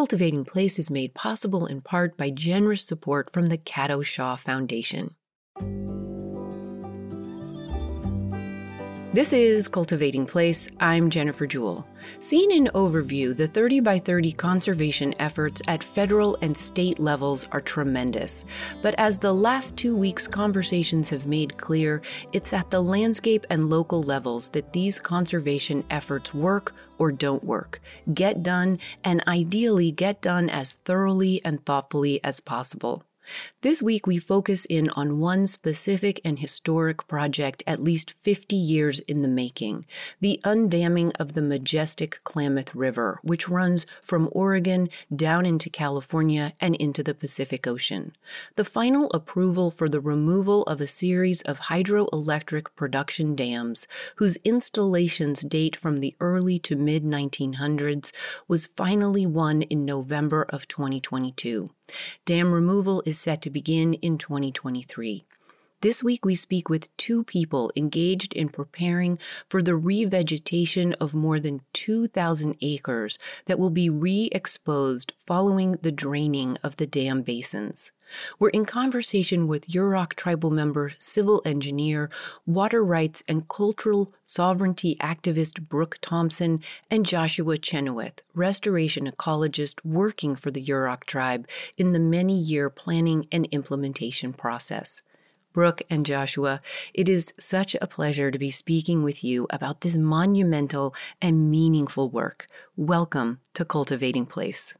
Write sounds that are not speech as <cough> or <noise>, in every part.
Cultivating Place is made possible in part by generous support from the Cato Shaw Foundation. This is Cultivating Place. I'm Jennifer Jewell. Seen in overview, the 30 by 30 conservation efforts at federal and state levels are tremendous. But as the last two weeks' conversations have made clear, it's at the landscape and local levels that these conservation efforts work or don't work, get done, and ideally get done as thoroughly and thoughtfully as possible. This week, we focus in on one specific and historic project at least 50 years in the making the undamming of the majestic Klamath River, which runs from Oregon down into California and into the Pacific Ocean. The final approval for the removal of a series of hydroelectric production dams, whose installations date from the early to mid 1900s, was finally won in November of 2022. Dam removal is set to begin in 2023. This week, we speak with two people engaged in preparing for the revegetation of more than 2,000 acres that will be re exposed following the draining of the dam basins. We're in conversation with Yurok tribal member, civil engineer, water rights and cultural sovereignty activist Brook Thompson and Joshua Chenoweth, restoration ecologist working for the Yurok tribe in the many year planning and implementation process. Brook and Joshua, it is such a pleasure to be speaking with you about this monumental and meaningful work. Welcome to Cultivating Place.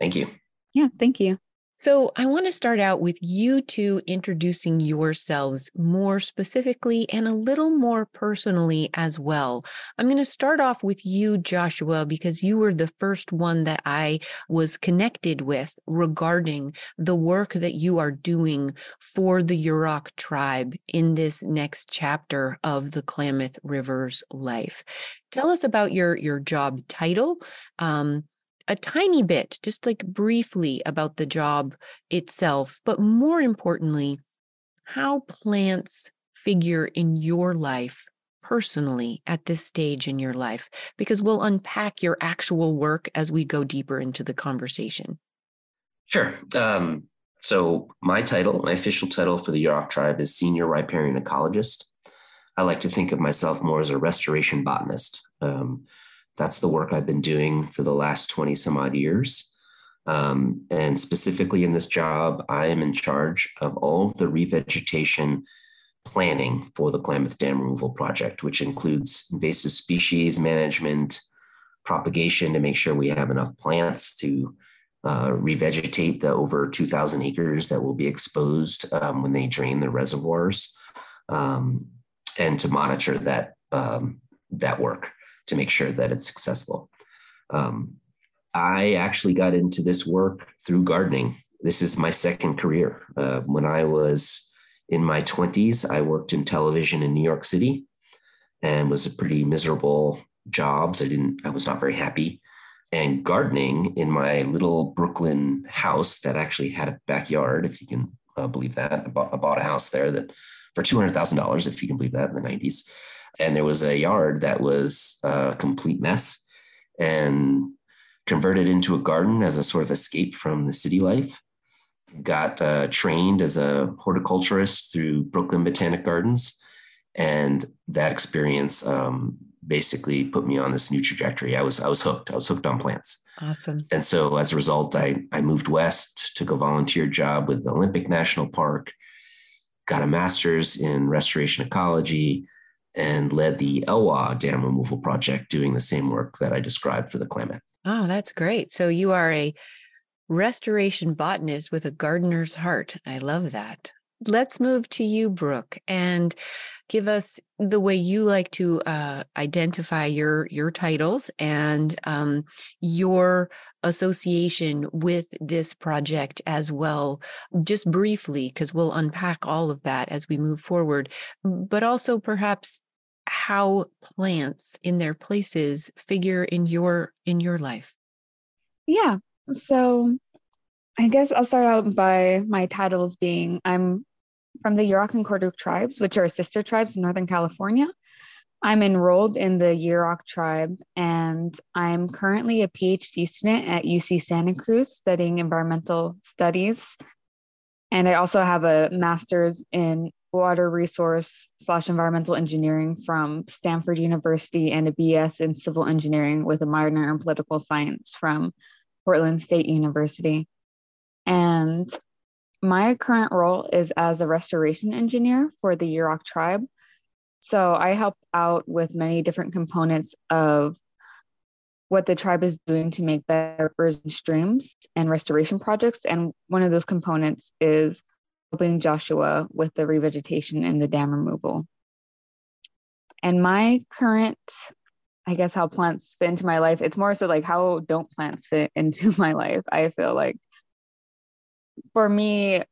Thank you. Yeah, thank you. So, I want to start out with you two introducing yourselves more specifically and a little more personally as well. I'm going to start off with you, Joshua, because you were the first one that I was connected with regarding the work that you are doing for the Yurok tribe in this next chapter of the Klamath River's life. Tell us about your, your job title. Um, a tiny bit, just like briefly about the job itself, but more importantly, how plants figure in your life personally at this stage in your life, because we'll unpack your actual work as we go deeper into the conversation. Sure. Um, so, my title, my official title for the Yurok tribe is Senior Riparian Ecologist. I like to think of myself more as a restoration botanist. Um, that's the work I've been doing for the last 20 some odd years. Um, and specifically in this job, I am in charge of all of the revegetation planning for the Klamath Dam Removal Project, which includes invasive species management, propagation to make sure we have enough plants to uh, revegetate the over 2,000 acres that will be exposed um, when they drain the reservoirs, um, and to monitor that um, that work to make sure that it's successful. Um, I actually got into this work through gardening. This is my second career. Uh, when I was in my 20s, I worked in television in New York City and was a pretty miserable jobs. I didn't, I was not very happy. And gardening in my little Brooklyn house that actually had a backyard, if you can uh, believe that. I bought, I bought a house there that for $200,000, if you can believe that in the 90s and there was a yard that was a complete mess and converted into a garden as a sort of escape from the city life. Got uh, trained as a horticulturist through brooklyn botanic gardens. And that experience um, basically put me on this new trajectory. I was i was hooked. I was hooked on plants. Awesome. And so as a result i i moved west took a volunteer job with olympic national park. Got a master's in restoration ecology and led the Elwha dam removal project, doing the same work that I described for the Klamath. Oh, that's great. So you are a restoration botanist with a gardener's heart. I love that. Let's move to you, Brook, and give us the way you like to uh, identify your your titles and um, your association with this project as well, just briefly, because we'll unpack all of that as we move forward. But also, perhaps how plants in their places figure in your in your life yeah so i guess i'll start out by my titles being i'm from the yurok and Karuk tribes which are sister tribes in northern california I'm enrolled in the Yurok tribe, and I'm currently a PhD student at UC Santa Cruz studying environmental studies. And I also have a master's in water resource slash environmental engineering from Stanford University and a BS in civil engineering with a minor in political science from Portland State University. And my current role is as a restoration engineer for the Yurok tribe. So I help out with many different components of what the tribe is doing to make better rivers and streams and restoration projects. And one of those components is helping Joshua with the revegetation and the dam removal. And my current, I guess, how plants fit into my life, it's more so like how don't plants fit <laughs> into my life? I feel like for me,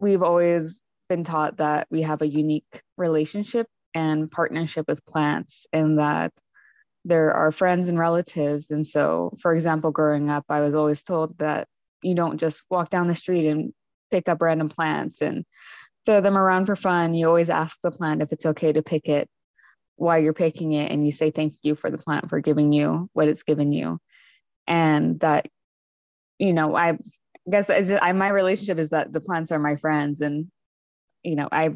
we've always been taught that we have a unique relationship and partnership with plants and that they're our friends and relatives. And so, for example, growing up, I was always told that you don't just walk down the street and pick up random plants and throw them around for fun. You always ask the plant if it's okay to pick it while you're picking it, and you say thank you for the plant for giving you what it's given you. And that, you know, I guess I, my relationship is that the plants are my friends, and you know, I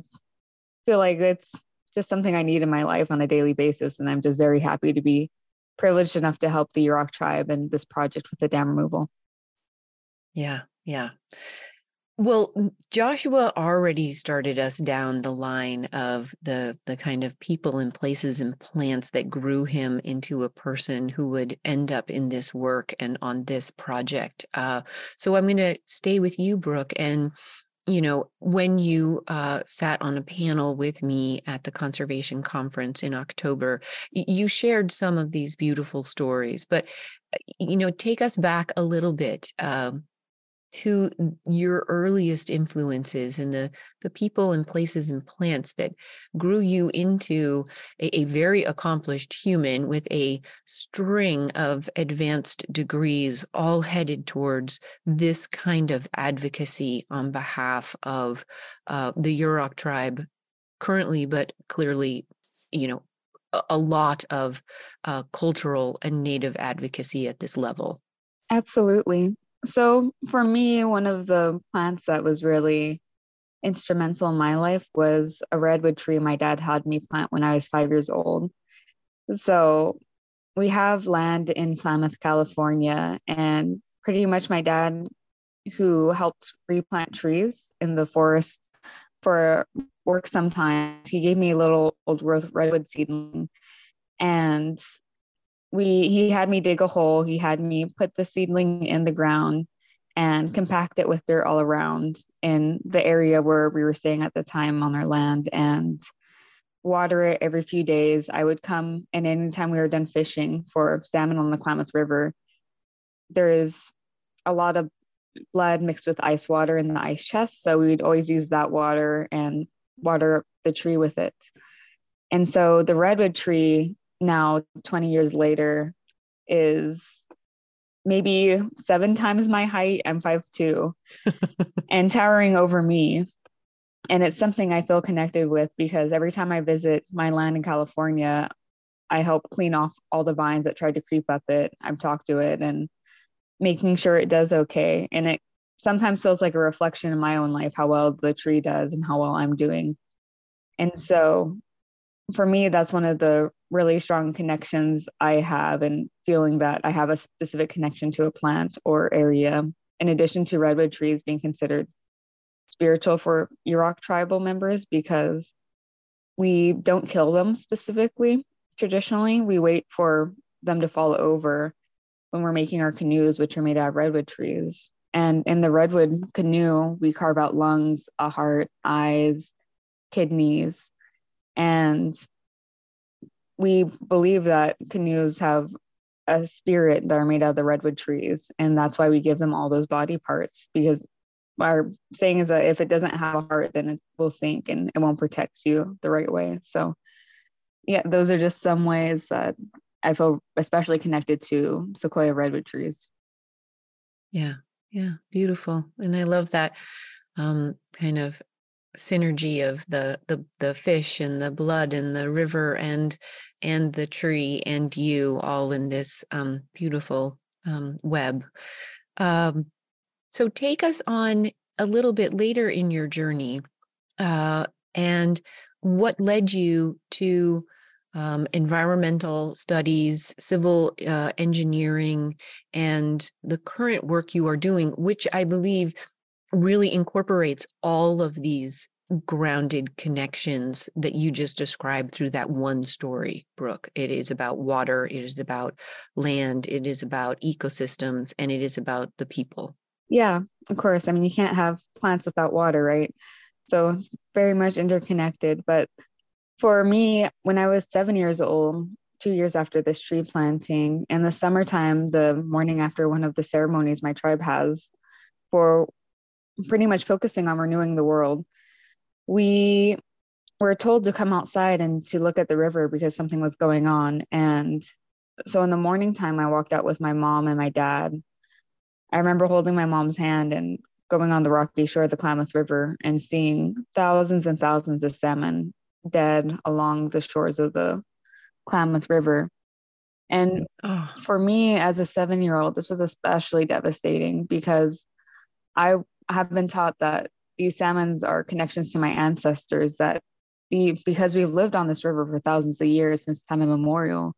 feel like it's just something I need in my life on a daily basis, and I'm just very happy to be privileged enough to help the Yurok tribe and this project with the dam removal. Yeah, yeah. Well, Joshua already started us down the line of the the kind of people and places and plants that grew him into a person who would end up in this work and on this project. Uh, so I'm going to stay with you, Brook, and you know when you uh, sat on a panel with me at the conservation conference in October, you shared some of these beautiful stories, but uh, you know take us back a little bit. Um, to your earliest influences and the the people and places and plants that grew you into a, a, very accomplished human with a string of advanced degrees all headed towards this kind of advocacy on behalf of uh, the Yurok tribe currently but clearly you know a, a lot of uh, cultural and native advocacy at this level. Absolutely so for me, one of the plants that was really instrumental in my life was a redwood tree my dad had me plant when I was five years old. So we have land in Klamath, California, and pretty much my dad, who helped replant trees in the forest for work sometimes, he gave me a little old growth redwood seedling. And we he had me dig a hole. He had me put the seedling in the ground and compact it with dirt all around in the area where we were staying at the time on our land and water it every few days. I would come and anytime we were done fishing for salmon on the klamath river there is a lot of blood mixed with ice water in the ice chest. So we'd always use that water and water the tree with it. And so the redwood tree now 20 years later is maybe seven times my height. I'm five two <laughs> and towering over me. And it's something I feel connected with because every time I visit my land in California, I help clean off all the vines that tried to creep up it. I've talked to it and making sure it does okay. And it sometimes feels like a reflection in my own life, how well the tree does and how well I'm doing. And so for me, that's one of the really strong connections I have, and feeling that I have a specific connection to a plant or area, in addition to redwood trees being considered spiritual for Yurok tribal members because we don't kill them specifically. Traditionally, we wait for them to fall over when we're making our canoes, which are made out of redwood trees. And in the redwood canoe, we carve out lungs, a heart, eyes, kidneys, and we believe that canoes have a spirit that are made out of the redwood trees. And that's why we give them all those body parts because our saying is that if it doesn't have a heart, then it will sink and it won't protect you the right way. So, yeah, those are just some ways that I feel especially connected to sequoia redwood trees. Yeah, yeah, beautiful. And I love that um, kind of synergy of the the the fish and the blood and the river and and the tree and you all in this um, beautiful um, web. Um, so take us on a little bit later in your journey uh, and what led you to um, environmental studies, civil uh, engineering, and the current work you are doing, which I believe really incorporates all of these grounded connections that you just described through that one story, Brook. It is about water, it is about land, it is about ecosystems, and it is about the people. Yeah, of course. I mean, you can't have plants without water, right? So it's very much interconnected. But for me, when I was seven years old, two years after this tree planting, in the summertime, the morning after one of the ceremonies my tribe has for pretty much focusing on renewing the world, we were told to come outside and to look at the river because something was going on. And so in the morning time, I walked out with my mom and my dad. I remember holding my mom's hand and going on the rocky shore of the Klamath River and seeing thousands and thousands of salmon dead along the shores of the Klamath River. And oh. for me as a seven year old, this was especially devastating because I have been taught that these salmons are connections to my ancestors that the because we've lived on this river for thousands of years since time immemorial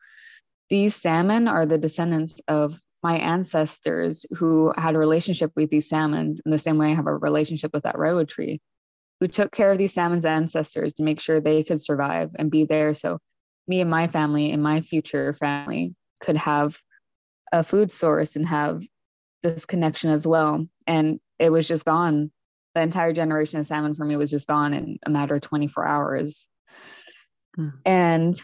these salmon are the descendants of my ancestors who had a relationship with these salmons in the same way I have a relationship with that redwood tree, who took care of these salmon's ancestors to make sure they could survive and be there. So me and my family and my future family could have a food source and have this connection as well. And it was just gone the entire generation of salmon for me was just gone in a matter of 24 hours. Mm. And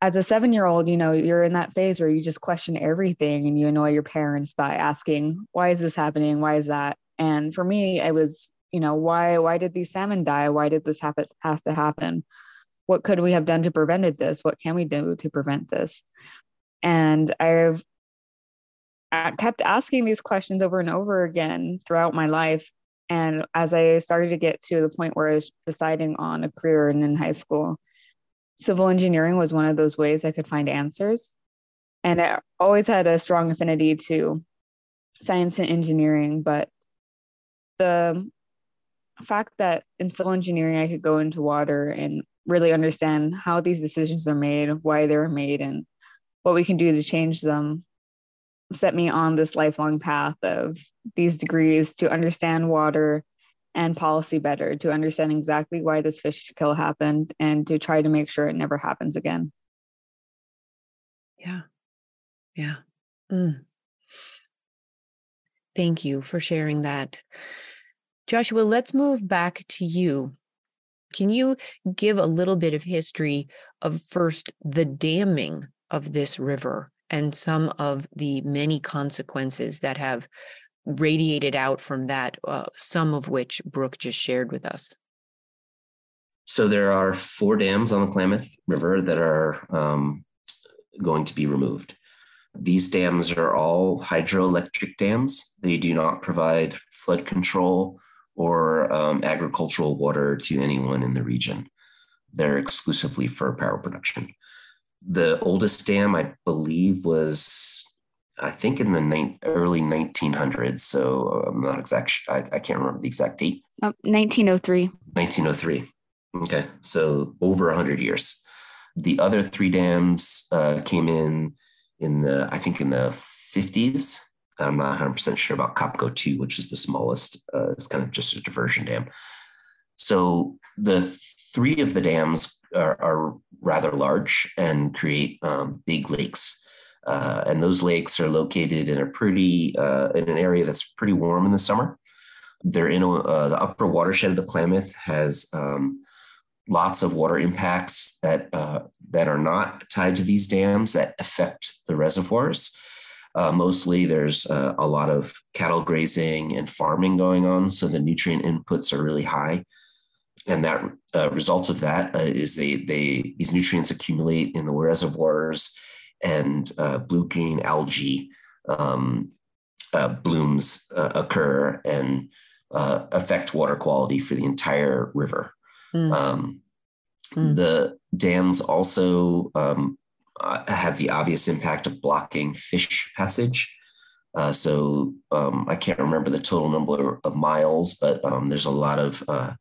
as a seven year old, you know, you're in that phase where you just question everything and you annoy your parents by asking, why is this happening? Why is that? And for me, it was, you know, why, why did these salmon die? Why did this happen, have to happen? What could we have done to prevent this? What can we do to prevent this? And I've I kept asking these questions over and over again throughout my life and as I started to get to the point where I was deciding on a career and in high school, civil engineering was one of those ways I could find answers. And I always had a strong affinity to science and engineering, but the fact that in civil engineering I could go into water and really understand how these decisions are made, why they're made, and what we can do to change them set me on this lifelong path of these degrees to understand water and policy better, to understand exactly why this fish kill happened, and to try to make sure it never happens again. Yeah. Yeah. Mm. Thank you for sharing that. Joshua, let's move back to you. Can you give a little bit of history of first the damming of this river and some of the many consequences that have radiated out from that, uh, some of which Brook just shared with us. So there are four dams on the Klamath River that are um, going to be removed. These dams are all hydroelectric dams. They do not provide flood control or um, agricultural water to anyone in the region. They're exclusively for power production the oldest dam, I believe, was I think in the ni- early 1900s. So I'm not exact. I, I can't remember the exact date. Oh, 1903. 1903. Okay, so over 100 years. The other three dams uh, came in in the I think in the 50s. I'm not 100% sure about Copco 2, which is the smallest. Uh, it's kind of just a diversion dam. So the three of the dams are, are rather large and create um, big lakes. Uh, and those lakes are located in a pretty uh, in an area that's pretty warm in the summer. They're in a, uh, the upper watershed of the Klamath has um, lots of water impacts that uh, that are not tied to these dams that affect the reservoirs. Uh, mostly, there's uh, a lot of cattle grazing and farming going on, so the nutrient inputs are really high and that uh, result of that uh, is they, they these nutrients accumulate in the reservoirs and uh, blue green algae um, uh, blooms uh, occur and uh, affect water quality for the entire river. Mm. Um, mm. The dams also um, have the obvious impact of blocking fish passage. Uh, so um, I can't remember the total number of miles, but um, there's a lot of uh,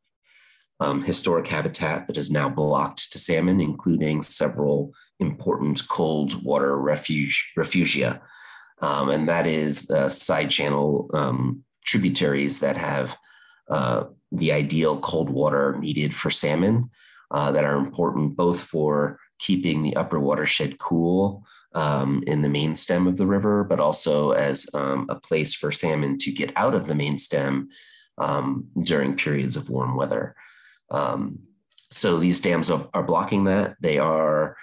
um, historic habitat that is now blocked to salmon, including several important cold water refuge refugia, um, and that is uh, side channel um, tributaries that have uh, the ideal cold water needed for salmon uh, that are important both for keeping the upper watershed cool um, in the main stem of the river, but also as um, a place for salmon to get out of the main stem um, during periods of warm weather. Um, so these dams are, are, blocking that. They are,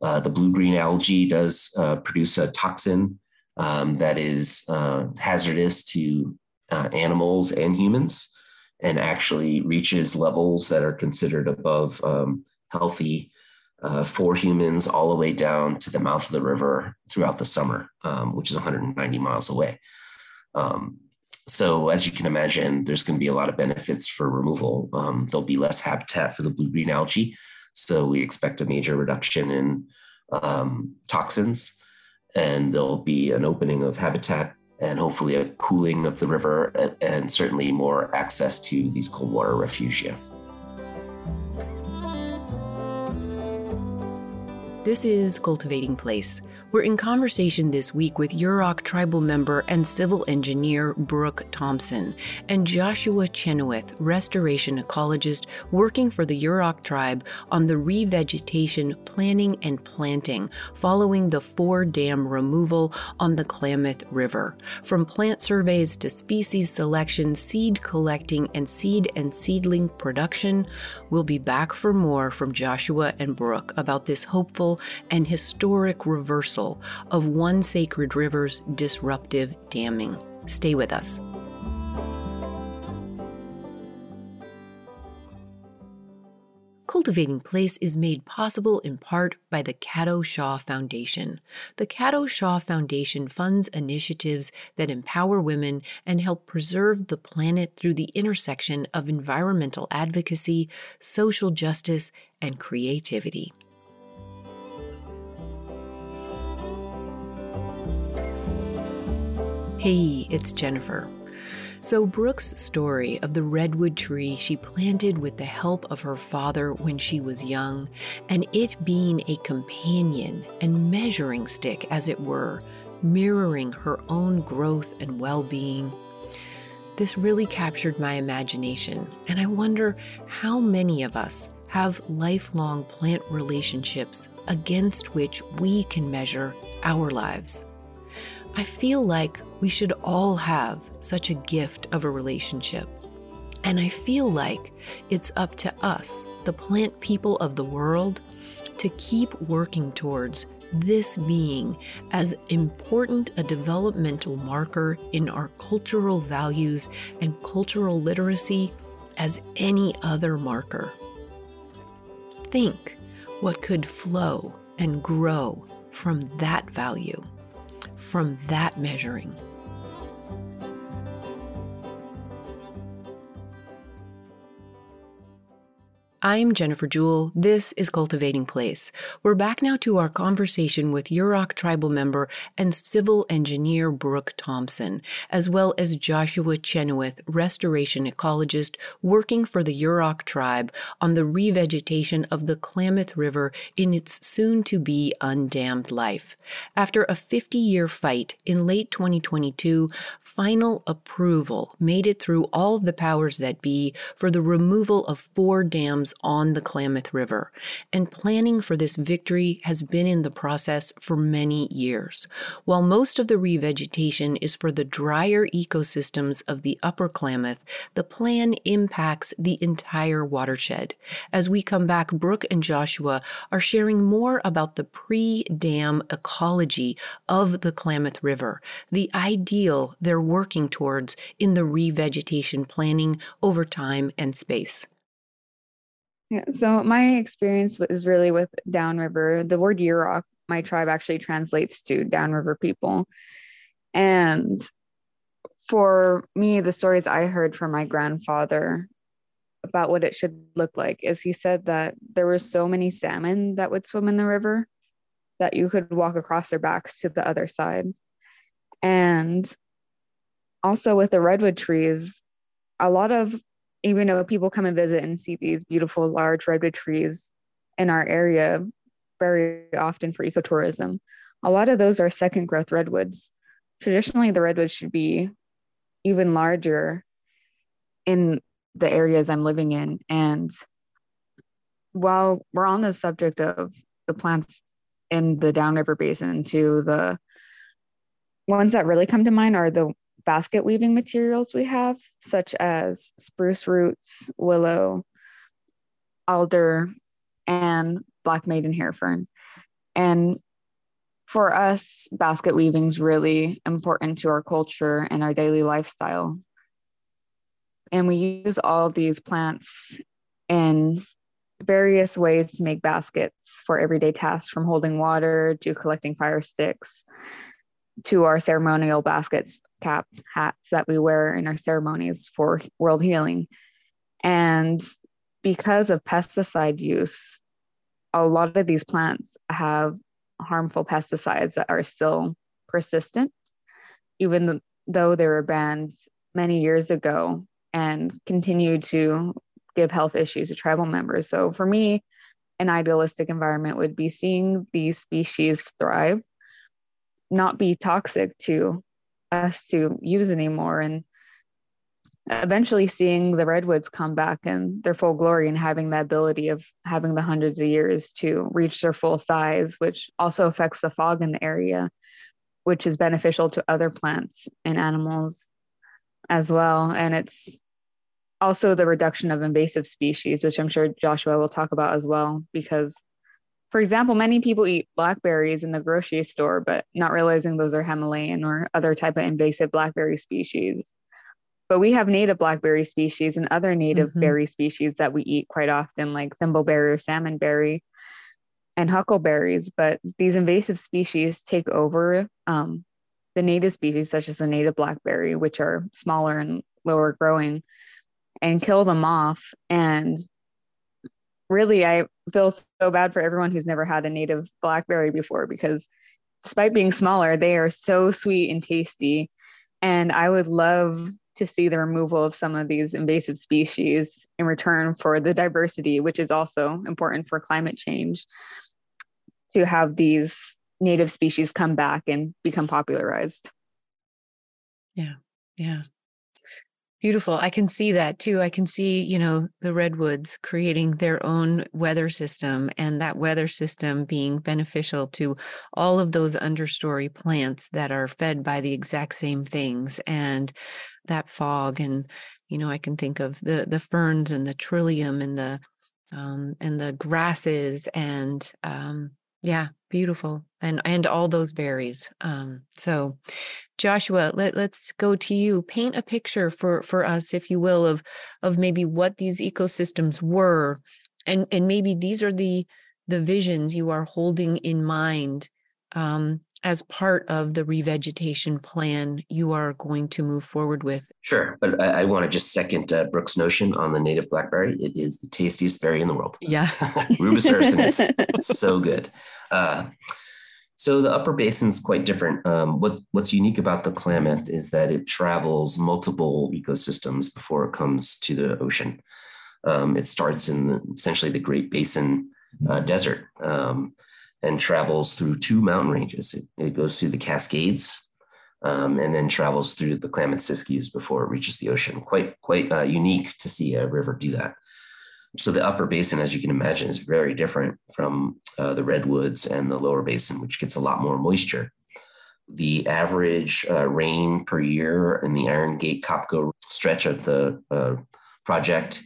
uh, the blue green algae does uh, produce a toxin um, that is uh, hazardous to uh, animals and humans and actually reaches levels that are considered above um, healthy uh, for humans all the way down to the mouth of the river throughout the summer, um, which is 190 miles away. So, as you can imagine, there's going to be a lot of benefits for removal. Um, there'll be less habitat for the blue green algae. So, we expect a major reduction in um, toxins, and there'll be an opening of habitat and hopefully a cooling of the river and certainly more access to these cold water refugia. This is Cultivating Place. We're in conversation this week with Yurok tribal member and civil engineer Brook Thompson and Joshua Chenoweth, restoration ecologist working for the Yurok tribe on the revegetation, planning, and planting following the four dam removal on the Klamath River. From plant surveys to species selection, seed collecting, and seed and seedling production, we'll be back for more from Joshua and Brook about this hopeful and historic reversal of one sacred river's disruptive damming. Stay with us. Cultivating Place is made possible in part by the Caddo Shaw Foundation. The Caddo Shaw Foundation funds initiatives that empower women and help preserve the planet through the intersection of environmental advocacy, social justice, and creativity. Hey, it's Jennifer. So, Brook's story of the redwood tree she planted with the help of her father when she was young, and it being a companion and measuring stick, as it were, mirroring her own growth and well being. This really captured my imagination, and I wonder how many of us have lifelong plant relationships against which we can measure our lives. I feel like we should all have such a gift of a relationship. And I feel like it's up to us, the plant people of the world, to keep working towards this being as important a developmental marker in our cultural values and cultural literacy as any other marker. Think what could flow and grow from that value from that measuring. I'm Jennifer Jewell. This is Cultivating Place. We're back now to our conversation with Yurok tribal member and civil engineer Brook Thompson, as well as Joshua Chenoweth, restoration ecologist working for the Yurok tribe on the revegetation of the Klamath River in its soon to be undammed life. After a 50 year fight in late 2022, final approval made it through all the powers that be for the removal of four dams on the Klamath River, and planning for this victory has been in the process for many years. While most of the revegetation is for the drier ecosystems of the upper Klamath, the plan impacts the entire watershed. As we come back, Brook and Joshua are sharing more about the pre dam ecology of the Klamath River, the ideal they're working towards in the revegetation planning over time and space. Yeah, so my experience is really with downriver. The word Yurok, my tribe actually translates to downriver people. And for me, the stories I heard from my grandfather about what it should look like is he said that there were so many salmon that would swim in the river that you could walk across their backs to the other side. And also with the redwood trees, a lot of even though people come and visit and see these beautiful large redwood trees in our area very often for ecotourism, a lot of those are second growth redwoods. Traditionally, the redwoods should be even larger in the areas I'm living in. And while we're on the subject of the plants in the downriver basin, to the ones that really come to mind are the basket weaving materials we have, such as spruce roots, willow, alder, and black maiden hair fern. And for us, basket weaving is really important to our culture and our daily lifestyle. And we use all these plants in various ways to make baskets for everyday tasks from holding water to collecting fire sticks to our ceremonial baskets, cap, hats that we wear in our ceremonies for world healing. And because of pesticide use, a lot of these plants have harmful pesticides that are still persistent, even though they were banned many years ago and continue to give health issues to tribal members. So for me, an idealistic environment would be seeing these species thrive, not be toxic to us to use anymore, and eventually seeing the redwoods come back in their full glory and having the ability of having the hundreds of years to reach their full size, which also affects the fog in the area, which is beneficial to other plants and animals as well. And it's also the reduction of invasive species, which I'm sure Joshua will talk about as well. Because, for example, many people eat blackberries in the grocery store, but not realizing those are Himalayan or other type of invasive blackberry species. But we have native blackberry species and other native mm-hmm. berry species that we eat quite often, like thimbleberry or salmonberry and huckleberries. But these invasive species take over um, the native species, such as the native blackberry, which are smaller and lower growing, and kill them off. And really, I feel so bad for everyone who's never had a native blackberry before because despite being smaller, they are so sweet and tasty. And I would love to see the removal of some of these invasive species in return for the diversity, which is also important for climate change, to have these native species come back and become popularized. Yeah. Yeah. Beautiful. I can see that too. I can see, you know, the redwoods creating their own weather system and that weather system being beneficial to all of those understory plants that are fed by the exact same things and that fog and you know, I can think of the the ferns and the trillium and the um and the grasses and um yeah, beautiful. And and all those berries. Um, so Joshua, let, let's go to you. Paint a picture for for us, if you will, of of maybe what these ecosystems were. And and maybe these are the the visions you are holding in mind um, as part of the revegetation plan you are going to move forward with? Sure, but I, I want to just second uh, Brook's notion on the native blackberry. It is the tastiest berry in the world. Yeah, <laughs> Rubus ursinus, <laughs> so good. Uh, so the upper basin is quite different. Um, what what's unique about the Klamath is that it travels multiple ecosystems before it comes to the ocean. Um, it starts in the, essentially the Great Basin uh, desert. Um, and travels through two mountain ranges. It, it goes through the Cascades um, and then travels through the Klamath Siskiyous before it reaches the ocean. Quite quite uh, unique to see a river do that. So the upper basin, as you can imagine, is very different from uh, the redwoods and the lower basin, which gets a lot more moisture. The average uh, rain per year in the Iron Gate Copco stretch of the uh, project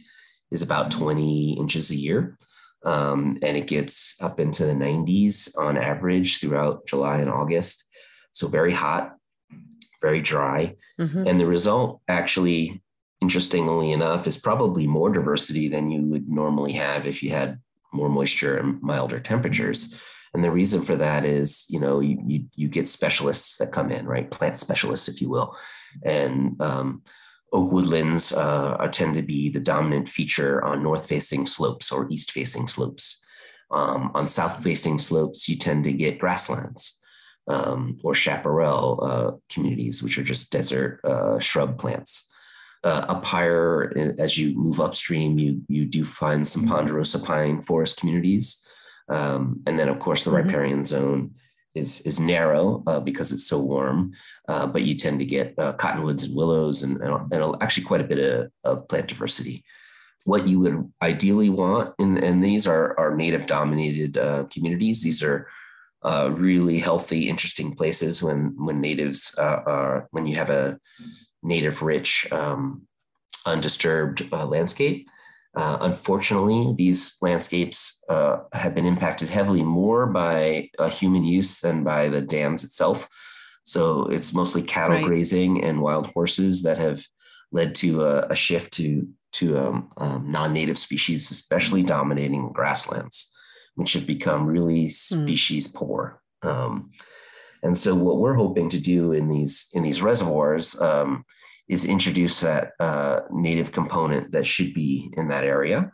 is about 20 inches a year. Um, and it gets up into the 90s on average throughout July and August. So very hot, very dry. Mm-hmm. And the result, actually, interestingly enough, is probably more diversity than you would normally have if you had more moisture and milder temperatures. And the reason for that is, you know, you, you, you get specialists that come in, right? Plant specialists, if you will. And um, oak woodlands uh, tend to be the dominant feature on north facing slopes or east facing slopes. Um, on south facing slopes, you tend to get grasslands um, or chaparral uh, communities, which are just desert uh, shrub plants. Uh, up higher, as you move upstream, you, you do find some mm-hmm. ponderosa pine forest communities. Um, and then, of course, the mm-hmm. riparian zone is, is narrow uh, because it's so warm, uh, but you tend to get uh, cottonwoods and willows and, and, and, actually quite a bit of, of plant diversity. What you would ideally want, and, and these are, are native dominated uh, communities, these are uh, really healthy, interesting places when, when natives are, when you have a native rich, um, undisturbed landscape. Uh, unfortunately, these landscapes uh, have been impacted heavily more by uh, human use than by the dams itself. So it's mostly cattle right. grazing and wild horses that have led to a, a shift to to um, um, non-native species, especially dominating grasslands, which have become really hmm. species mm. poor. Um, and so, what we're hoping to do in these in these reservoirs um, is introduce that uh, native component that should be in that area,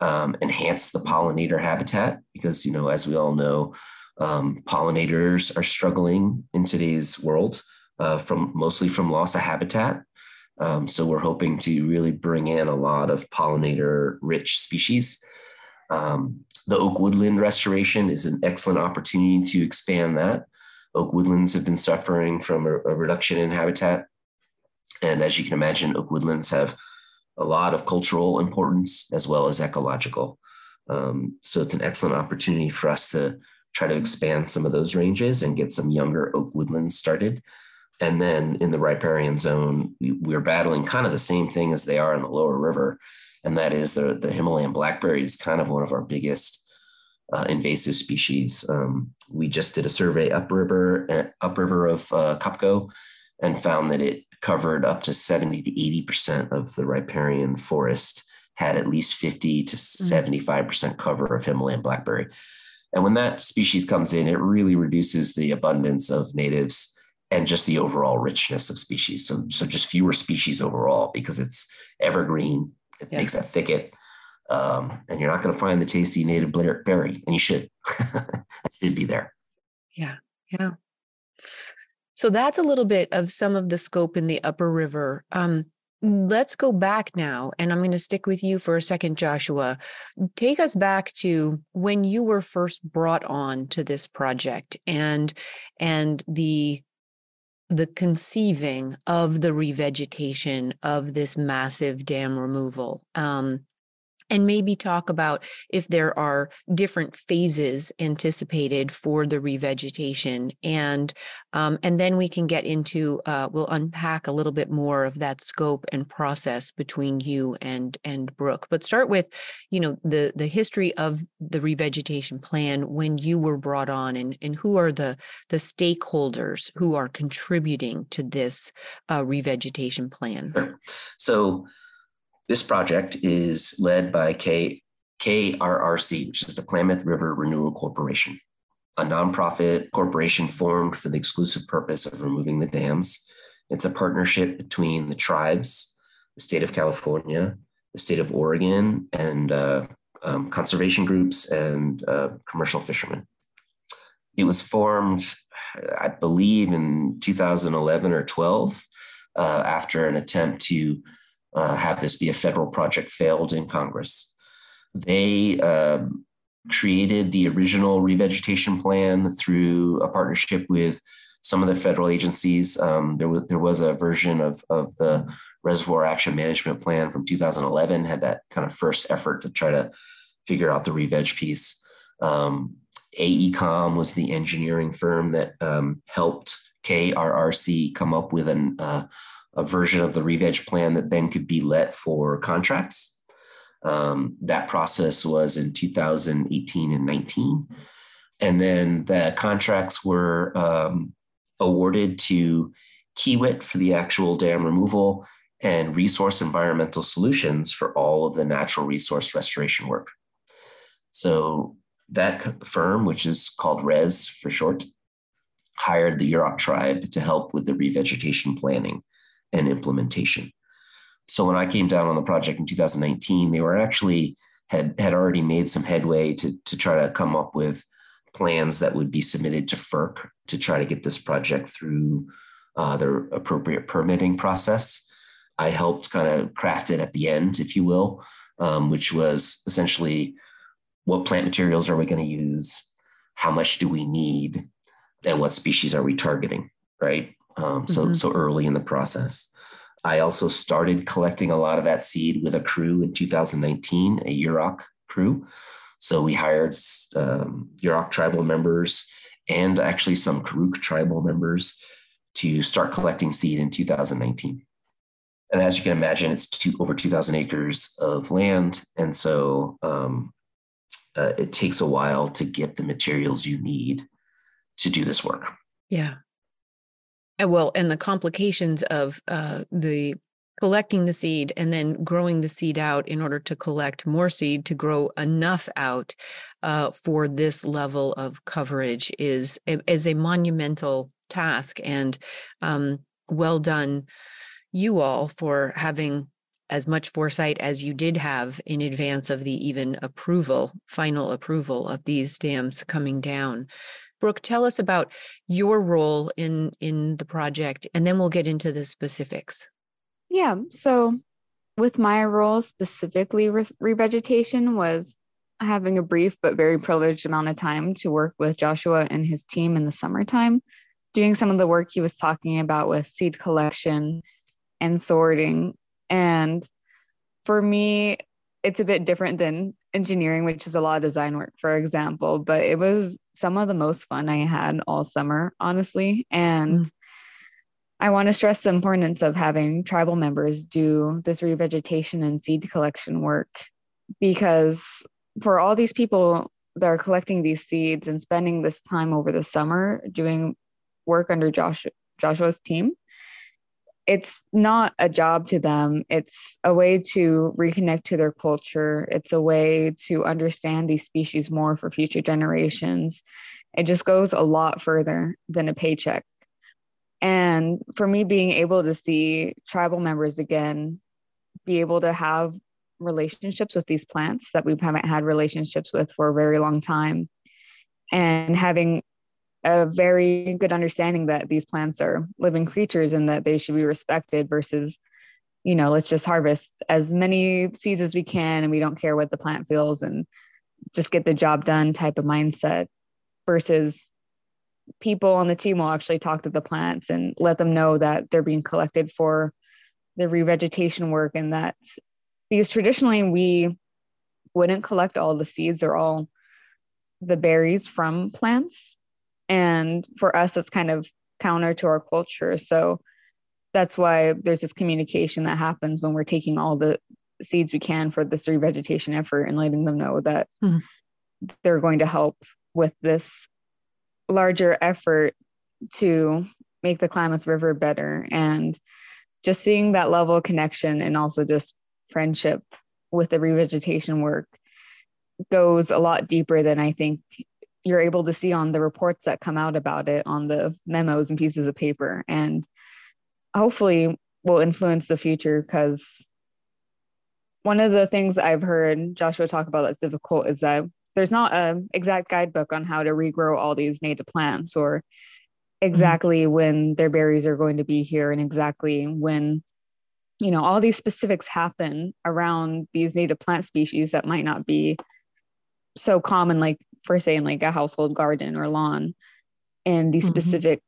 um, enhance the pollinator habitat because you know as we all know, um, pollinators are struggling in today's world uh, from mostly from loss of habitat. Um, so we're hoping to really bring in a lot of pollinator-rich species. Um, the oak woodland restoration is an excellent opportunity to expand that. Oak woodlands have been suffering from a, a reduction in habitat and as you can imagine, oak woodlands have a lot of cultural importance as well as ecological. Um, so it's an excellent opportunity for us to try to expand some of those ranges and get some younger oak woodlands started. And then in the riparian zone, we're battling kind of the same thing as they are in the lower river. And that is the, the Himalayan blackberry is kind of one of our biggest uh, invasive species. Um, we just did a survey upriver, uh, upriver of uh, and found that it covered up to 70 to 80% of the riparian forest had at least 50 to 75% mm. cover of Himalayan blackberry. And when that species comes in, it really reduces the abundance of natives and just the overall richness of species. So, so just fewer species overall because it's evergreen. It yeah. makes that thicket. Um, and you're not going to find the tasty native berry, and you should. <laughs> it should be there. Yeah. Yeah. So that's a little bit of some of the scope in the upper river. Um, let's go back now, and I'm going to stick with you for a second, Joshua. Take us back to when you were first brought on to this project and and the the conceiving of the revegetation of this massive dam removal. Um, and maybe talk about if there are different phases anticipated for the revegetation and um, and then we can get into uh, we'll unpack a little bit more of that scope and process between you and and brook. But start with you know the the history of the revegetation plan when you were brought on and and who are the the stakeholders who are contributing to this uh, revegetation plan? So this project is led by K, KRRC, which is the Klamath River Renewal Corporation, a nonprofit corporation formed for the exclusive purpose of removing the dams. It's a partnership between the tribes, the state of California, the state of Oregon, and uh, um, conservation groups and uh, commercial fishermen. It was formed, I believe, in 2011 or 12 uh, after an attempt to uh, have this be a federal project failed in Congress. They um, created the original revegetation plan through a partnership with some of the federal agencies. Um, there, was, there was a version of, of the Reservoir Action Management Plan from 2011, had that kind of first effort to try to figure out the reveg piece. Um, AECOM was the engineering firm that um, helped KRRC come up with an, uh, a version of the reveg plan that then could be let for contracts. Um, that process was in 2018 and 19. And then the contracts were um, awarded to Kiewit for the actual dam removal and Resource Environmental Solutions for all of the natural resource restoration work. So that firm, which is called RES for short, hired the Yurok tribe to help with the revegetation planning and implementation. So when I came down on the project in 2019, they were actually had had already made some headway to to try to come up with plans that would be submitted to FERC to try to get this project through uh, their appropriate permitting process. I helped kind of craft it at the end, if you will, um, which was essentially what plant materials are we going to use, how much do we need, and what species are we targeting, right? Um, so mm-hmm. so early in the process. I also started collecting a lot of that seed with a crew in 2019, a Yurok crew. So we hired um, Yurok tribal members and actually some Karuk tribal members to start collecting seed in 2019. And as you can imagine, it's two, over 2,000 acres of land. And so um, uh, it takes a while to get the materials you need to do this work. Yeah. And well, and the complications of uh, the collecting the seed and then growing the seed out in order to collect more seed to grow enough out uh, for this level of coverage is is a monumental task and um, well done you all for having as much foresight as you did have in advance of the even approval final approval of these dams coming down Brook, tell us about your role in in the project, and then we'll get into the specifics. Yeah. So, with my role specifically, re- revegetation was having a brief but very privileged amount of time to work with Joshua and his team in the summertime, doing some of the work he was talking about with seed collection and sorting. And for me, it's a bit different than engineering, which is a lot of design work, for example, but it was some of the most fun I had all summer, honestly. And mm. I want to stress the importance of having tribal members do this revegetation and seed collection work because for all these people that are collecting these seeds and spending this time over the summer doing work under Josh, Joshua's team, it's not a job to them. It's a way to reconnect to their culture. It's a way to understand these species more for future generations. It just goes a lot further than a paycheck. And for me, being able to see tribal members again, be able to have relationships with these plants that we haven't had relationships with for a very long time, and having a very good understanding that these plants are living creatures and that they should be respected versus you know let's just harvest as many seeds as we can and we don't care what the plant feels and just get the job done type of mindset versus people on the team will actually talk to the plants and let them know that they're being collected for the revegetation work and that because traditionally we wouldn't collect all the seeds. Or all the berries from plants and for us that's kind of counter to our culture so that's why there's this communication that happens when we're taking all the seeds we can for this revegetation effort and letting them know that mm. they're going to help with this larger effort to make the Klamath River better and just seeing that level of connection and also just friendship with the revegetation work goes a lot deeper than I think you're able to see on the reports that come out about it on the memos and pieces of paper and hopefully will influence the future because one of the things I've heard Joshua talk about that's difficult is that there's not an exact guidebook on how to regrow all these native plants or exactly mm-hmm. when their berries are going to be here and exactly when you know all these specifics happen around these native plant species that might not be so common like for saying like a household garden or lawn in these mm-hmm. specific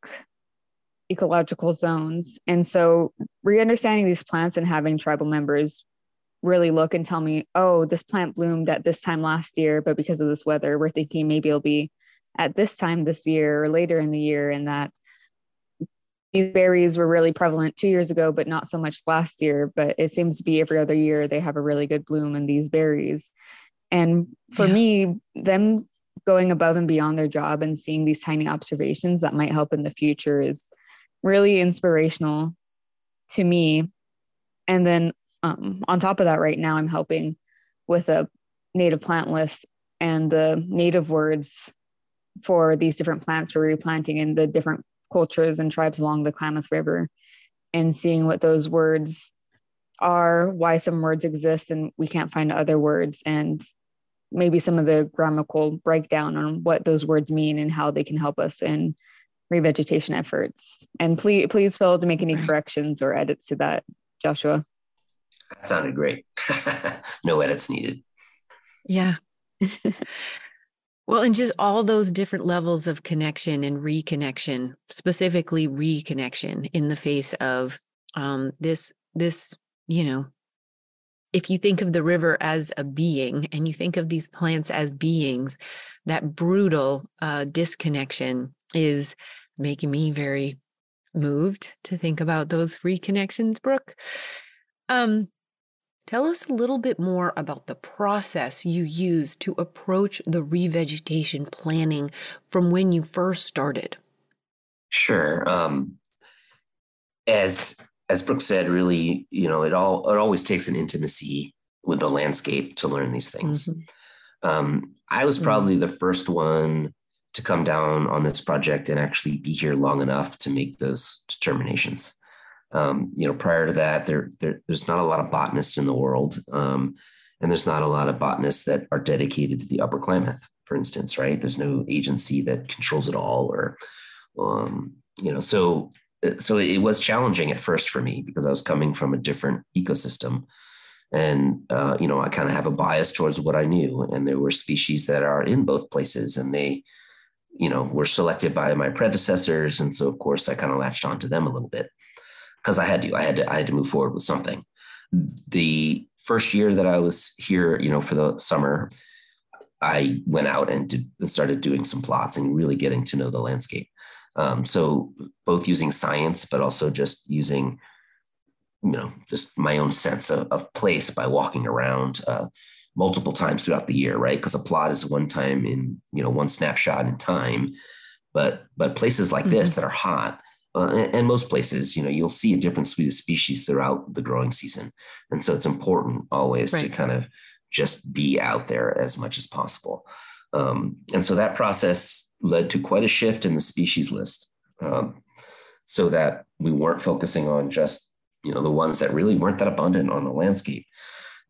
ecological zones. And so re-understanding these plants and having tribal members really look and tell me, oh, this plant bloomed at this time last year, but because of this weather, we're thinking maybe it'll be at this time this year or later in the year, and that these berries were really prevalent two years ago, but not so much last year. But it seems to be every other year they have a really good bloom in these berries. And for yeah. me, them going above and beyond their job and seeing these tiny observations that might help in the future is really inspirational to me. And then um, on top of that, right now I'm helping with a native plant list and the native words for these different plants we're replanting in the different cultures and tribes along the Klamath River and seeing what those words are, why some words exist and we can't find other words, and maybe some of the grammatical breakdown on what those words mean and how they can help us in revegetation efforts. And please, please fail to make any corrections or edits to that, Joshua. That sounded great. <laughs> no edits needed. Yeah. <laughs> well, and just all those different levels of connection and reconnection, specifically reconnection in the face of um, this, this, you know, if you think of the river as a being and you think of these plants as beings, that brutal uh, disconnection is making me very moved to think about those reconnections, Brook. Um, tell us a little bit more about the process you use to approach the revegetation planning from when you first started. Sure. Um, as as Brook said, really, you know, it all it always takes an intimacy with the landscape to learn these things. Mm-hmm. Um, I was mm-hmm. probably mm-hmm. the first one to come down on this project and actually be here long enough to make those determinations. Um, you know, prior to that, there, there, there's not a lot of botanists in the world, um, and there's not a lot of botanists that are dedicated to the Upper Klamath, for instance. Right? There's no agency that controls it all, or um, you know, so so it was challenging at first for me because I was coming from a different ecosystem. And, uh, you know, I kind of have a bias towards what I knew. And there were species that are in both places and they, you know, were selected by my predecessors. And so, of course, I kind of latched onto them a little bit because I had to, I had to, I had to move forward with something. The first year that I was here, you know, for the summer, I went out and did, started doing some plots and really getting to know the landscape. Um, so both using science, but also just using, you know, just my own sense of, of place by walking around uh, multiple times throughout the year, right? Because a plot is one time in, you know, one snapshot in time. But but places like mm-hmm. this that are hot, uh, and, and, most places, you know, you'll see a different suite of species throughout the growing season, and so it's important always right. to kind of just be out there as much as possible. Um, and so that process led to quite a shift in the species list um, so that we weren't focusing on just you know the ones that really weren't that abundant on the landscape.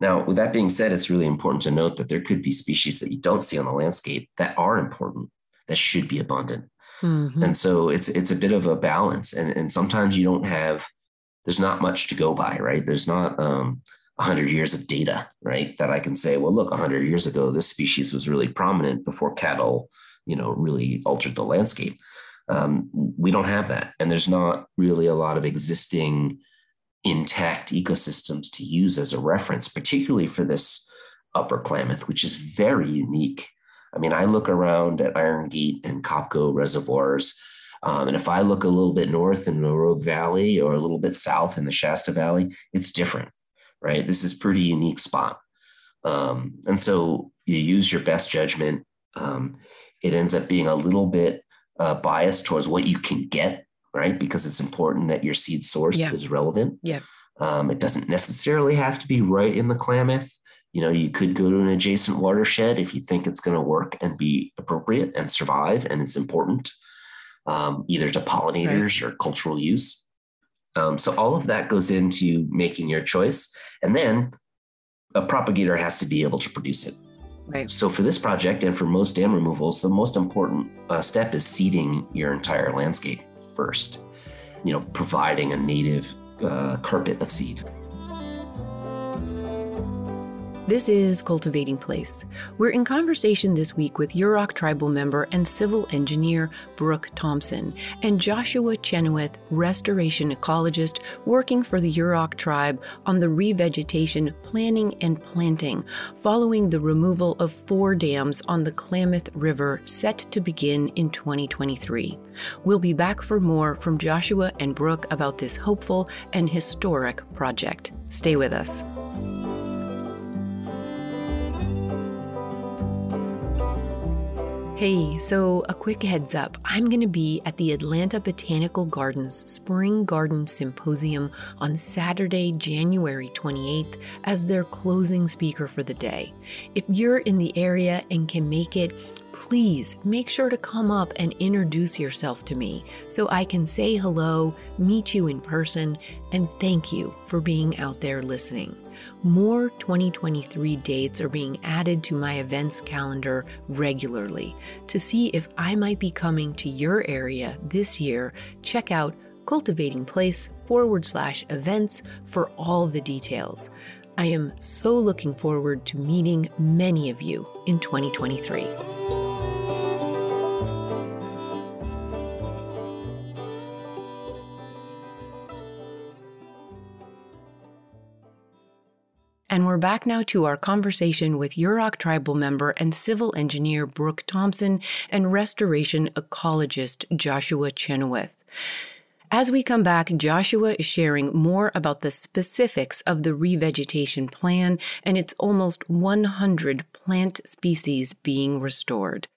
Now with that being said it's really important to note that there could be species that you don't see on the landscape that are important that should be abundant. Mm-hmm. and so it's it's a bit of a balance and and sometimes you don't have there's not much to go by right? There's not um 100 years of data right that i can say well look 100 years ago this species was really prominent before cattle you know really altered the landscape. Um, we don't have that. And there's not really a lot of existing intact ecosystems to use as a reference particularly for this upper klamath which is very unique. I mean i look around at iron gate and copco reservoirs. Um, and if i look a little bit north in the rogue valley or a little bit south in the shasta valley it's different right? This is pretty unique spot. Um, and so you use your best judgment um, it ends up being a little bit uh, biased towards what you can get, right? Because it's important that your seed source yeah. is relevant. Yeah. Um, it doesn't necessarily have to be right in the Klamath. You know, you could go to an adjacent watershed if you think it's going to work and be appropriate and survive, and it's important, um, either to pollinators right. or cultural use. Um, so all of that goes into making your choice, and then a propagator has to be able to produce it. Right. So for this project and for most dam removals, the most important uh, step is seeding your entire landscape first. You know, providing a native uh, carpet of seed. This is Cultivating Place. We're in conversation this week with Yurok tribal member and civil engineer Brook Thompson and Joshua Chenoweth, restoration ecologist working for the Yurok tribe on the revegetation planning and planting following the removal of four dams on the Klamath River set to begin in 2023. We'll be back for more from Joshua and Brook about this hopeful and historic project. Stay with us. Hey, so a quick heads up. I'm going to be at the Atlanta Botanical Gardens Spring Garden Symposium on Saturday, January 28th, as their closing speaker for the day. If you're in the area and can make it, please make sure to come up and introduce yourself to me so I can say hello, meet you in person, and thank you for being out there listening. More 2023 dates are being added to my events calendar regularly. To see if I might be coming to your area this year, check out cultivating place forward slash events for all the details. I am so looking forward to meeting many of you in 2023. We're back now to our conversation with Yurok tribal member and civil engineer Brook Thompson and restoration ecologist Joshua Chenoweth. As we come back, Joshua is sharing more about the specifics of the revegetation plan and its almost 100 plant species being restored.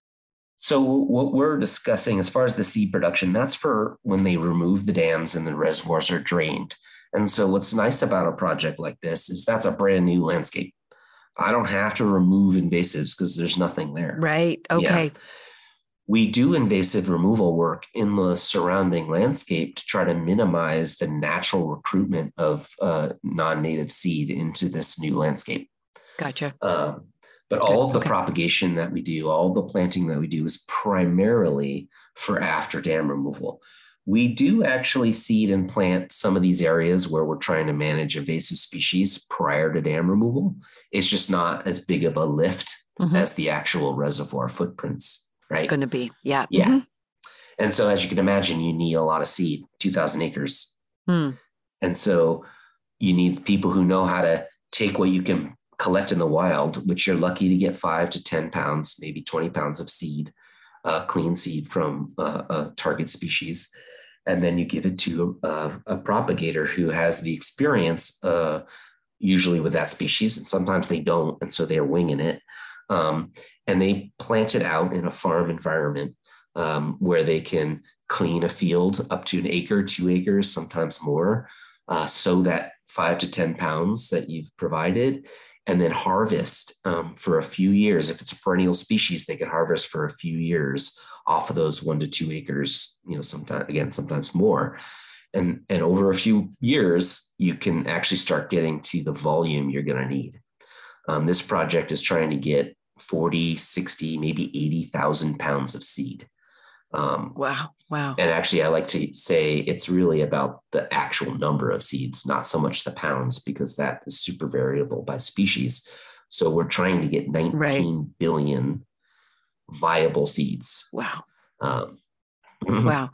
So, what we're discussing as far as the seed production, that's for when they remove the dams and the reservoirs are drained. And so, what's nice about a project like this is that's a brand new landscape. I don't have to remove invasives because there's nothing there. Right. Okay. Yeah. We do invasive removal work in the surrounding landscape to try to minimize the natural recruitment of uh, non native seed into this new landscape. Gotcha. Um, but all of the okay. propagation that we do, all the planting that we do is primarily for after dam removal. We do actually seed and plant some of these areas where we're trying to manage invasive species prior to dam removal. It's just not as big of a lift mm-hmm. as the actual reservoir footprints, right? Going to be, yeah. Yeah. Mm-hmm. And so, as you can imagine, you need a lot of seed, 2,000 acres. Mm. And so, you need people who know how to take what you can collect in the wild, which you're lucky to get five to 10 pounds, maybe 20 pounds of seed, uh, clean seed from uh, a target species, and then you give it to a, a propagator who has the experience, uh, usually with that species, and sometimes they don't, and so they're winging it. Um, and they plant it out in a farm environment um, where they can clean a field up to an acre, two acres, sometimes more, uh, sow that five to 10 pounds that you've provided, and then harvest um, for a few years. If it's a perennial species, they can harvest for a few years off of those one to two acres, you know, sometimes again, sometimes more. And, and over a few years, you can actually start getting to the volume you're going to need. Um, this project is trying to get 40, 60, maybe 80,000 pounds of seed. Um, wow. Wow. And actually, I like to say it's really about the actual number of seeds, not so much the pounds, because that is super variable by species. So we're trying to get nineteen right. billion viable seeds. Wow. Um, <laughs> wow.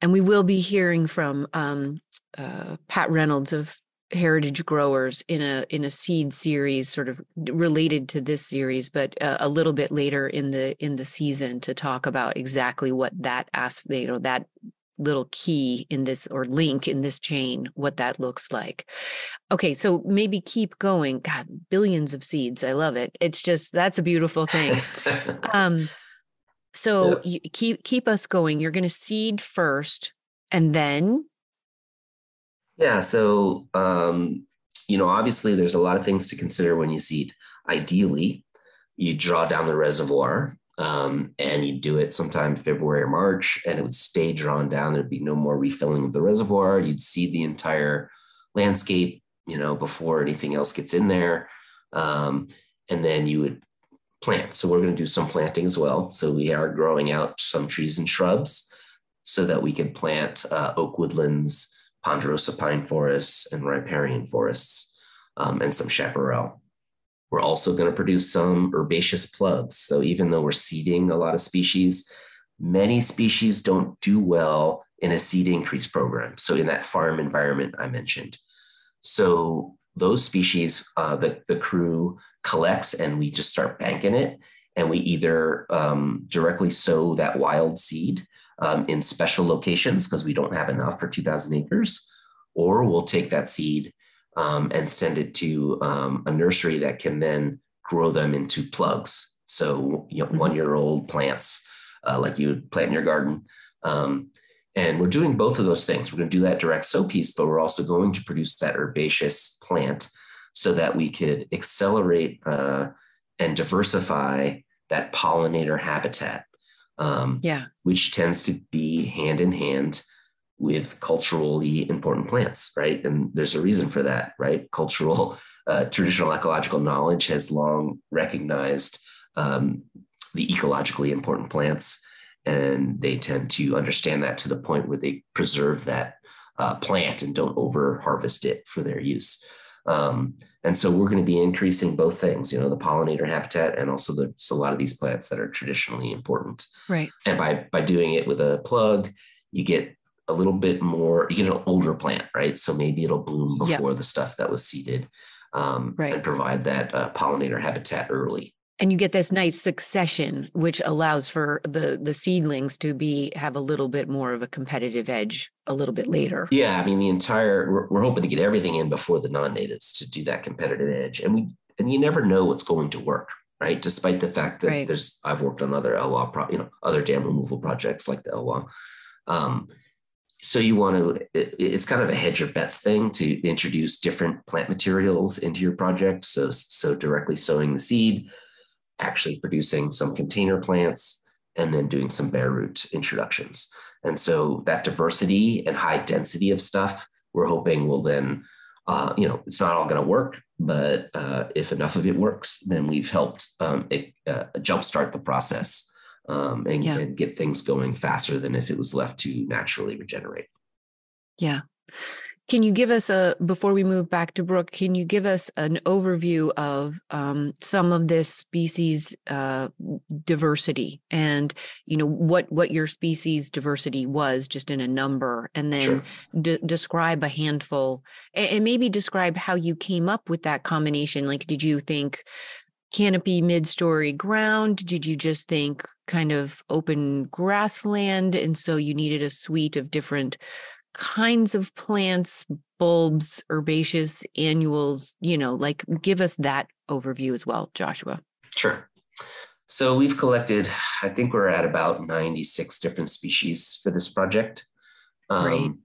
And we will be hearing from um, uh, Pat Reynolds of heritage growers in a in a seed series sort of related to this series but uh, a little bit later in the in the season to talk about exactly what that aspect you know that little key in this or link in this chain what that looks like okay so maybe keep going god billions of seeds i love it it's just that's a beautiful thing <laughs> um so yeah. keep keep us going you're going to seed first and then yeah. So, um, you know, obviously there's a lot of things to consider when you seed. Ideally, you draw down the reservoir um, and you'd do it sometime February or March, and it would stay drawn down. There'd be no more refilling of the reservoir. You'd see the entire landscape, you know, before anything else gets in there. Um, and then you would plant. So we're going to do some planting as well. So we are growing out some trees and shrubs so that we can plant uh, oak woodlands, ponderosa pine forests and riparian forests, um, and some chaparral. We're also going to produce some herbaceous plugs. So even though we're seeding a lot of species, many species don't do well in a seed increase program. So in that farm environment I mentioned. So those species, uh, the, the crew collects and we just start banking it. And we either um, directly sow that wild seed um, in special locations because we don't have enough for 2,000 acres, or we'll take that seed um, and send it to um, a nursery that can then grow them into plugs. So you know, mm-hmm. one year old plants uh, like you would plant in your garden. Um, and we're doing both of those things. We're going to do that direct sow piece, but we're also going to produce that herbaceous plant so that we could accelerate uh, and diversify that pollinator habitat. Um, yeah. Which tends to be hand in hand with culturally important plants, right? And there's a reason for that, right? Cultural, <laughs> uh, traditional ecological knowledge has long recognized um, the ecologically important plants, and they tend to understand that to the point where they preserve that uh, plant and don't over harvest it for their use. Um, and so we're going to be increasing both things, you know, the pollinator habitat and also the so a lot of these plants that are traditionally important. Right. And by by doing it with a plug, you get a little bit more, you get an older plant, right? So maybe it'll bloom before yep. the stuff that was seeded um, right. and provide that uh, pollinator habitat early and you get this nice succession which allows for the the seedlings to be have a little bit more of a competitive edge a little bit later yeah i mean the entire we're, we're hoping to get everything in before the non-natives to do that competitive edge and we and you never know what's going to work right despite the fact that right. there's i've worked on other elwha pro, you know other dam removal projects like the elwha um, so you want to it, it's kind of a hedge your bets thing to introduce different plant materials into your project so so directly sowing the seed actually producing some container plants and then doing some bare root introductions. And so that diversity and high density of stuff, we're hoping will then, uh, you know, it's not all going to work, but uh, if enough of it works, then we've helped um, it, uh, jumpstart the process um, and, yeah. and get things going faster than if it was left to naturally regenerate. Yeah. Can you give us a before we move back to Brook? Can you give us an overview of um, some of this species uh, diversity and you know what what your species diversity was just in a number, and then sure. d- describe a handful and, and maybe describe how you came up with that combination. Like, did you think canopy mid-story ground? Did you just think kind of open grassland, and so you needed a suite of different kinds of plants, bulbs, herbaceous, annuals, you know, like give us that overview as well, Joshua. Sure. So we've collected, I think we're at about 96 different species for this project. Um.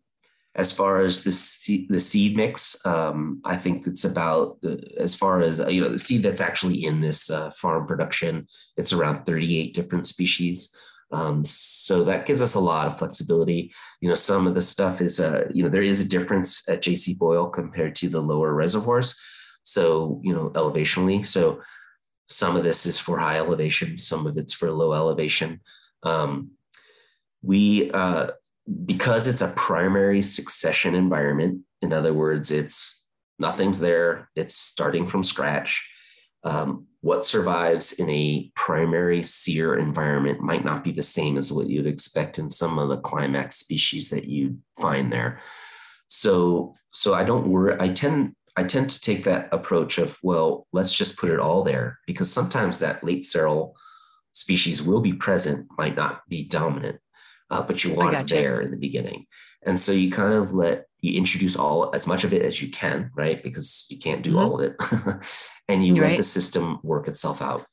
As far as the, the seed mix, um, I think it's about, uh, as far as, you know, the seed that's actually in this uh, farm production, it's around 38 different species. Um, so that gives us a lot of flexibility. You know, some of the stuff is, uh, you know, there is a difference at JC Boyle compared to the lower reservoirs. So, you know, elevationally. So some of this is for high elevation, some of it's for low elevation. Um, we, uh, because it's a primary succession environment, in other words, it's nothing's there, it's starting from scratch. Um, what survives in a primary sere environment might not be the same as what you'd expect in some of the climax species that you find there. So, so I don't worry. I tend I tend to take that approach of well, let's just put it all there because sometimes that late seral species will be present, might not be dominant, uh, but you want it there in the beginning. And so you kind of let you introduce all as much of it as you can, right? Because you can't do mm-hmm. all of it. <laughs> and you right. let the system work itself out.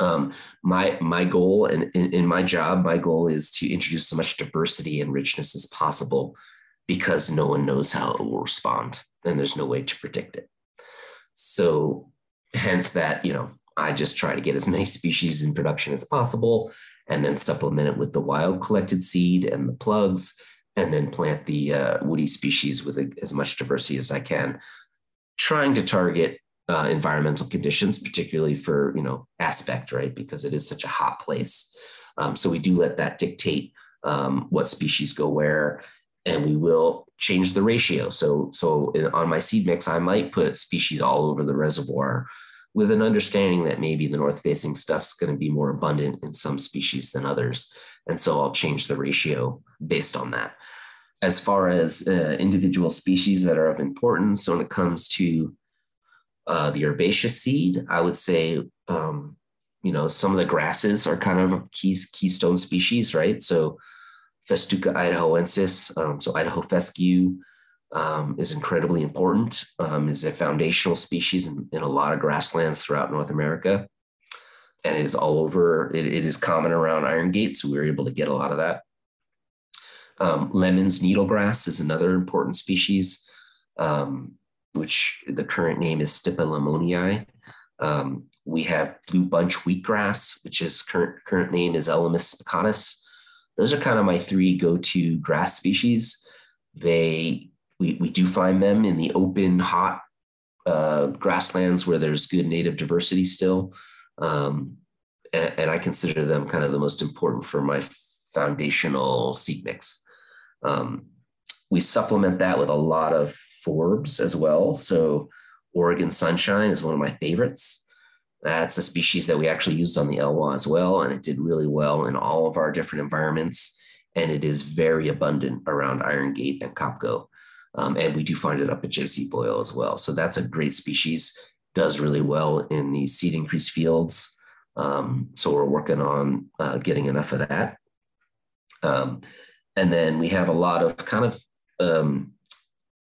Um, my my goal and in, in my job, my goal is to introduce so much diversity and richness as possible because no one knows how it will respond and there's no way to predict it. So hence that, you know, I just try to get as many species in production as possible and then supplement it with the wild collected seed and the plugs and then plant the uh, woody species with a, as much diversity as I can, trying to target uh, environmental conditions, particularly for you know aspect, right? Because it is such a hot place. Um, so we do let that dictate um, what species go where, and we will change the ratio. So so in, on my seed mix, I might put species all over the reservoir, with an understanding that maybe the north facing stuff's going to be more abundant in some species than others, and so I'll change the ratio based on that. As far as uh, individual species that are of importance, so when it comes to uh, the herbaceous seed, I would say, um, you know, some of the grasses are kind of key, keystone species, right? So Festuca idahoensis, um, so Idaho fescue um, is incredibly important, um, is a foundational species in, in, a lot of grasslands throughout North America. and it is all over. It, it is common around Iron Gate, so we were able to get a lot of that. Um, Lemmon's needlegrass is another important species, um, which the current name is Stipa lemmonii. Um, we have blue bunch wheatgrass, which is current current name is Elymus spicatus. Those are kind of my three go-to grass species. They we, we do find them in the open, hot uh, grasslands where there's good native diversity still. Um, and, and, I consider them kind of the most important for my foundational seed mix. Um, we supplement that with a lot of forbs as well. So Oregon Sunshine is one of my favorites. That's a species that we actually used on the Elwha as well, and it did really well in all of our different environments. And it is very abundant around Iron Gate and Copco. Um, and we do find it up at JC Boyle as well. So that's a great species, does really well in these seed increase fields. Um, so we're working on uh, getting enough of that. Um, and then we have a lot of kind of um,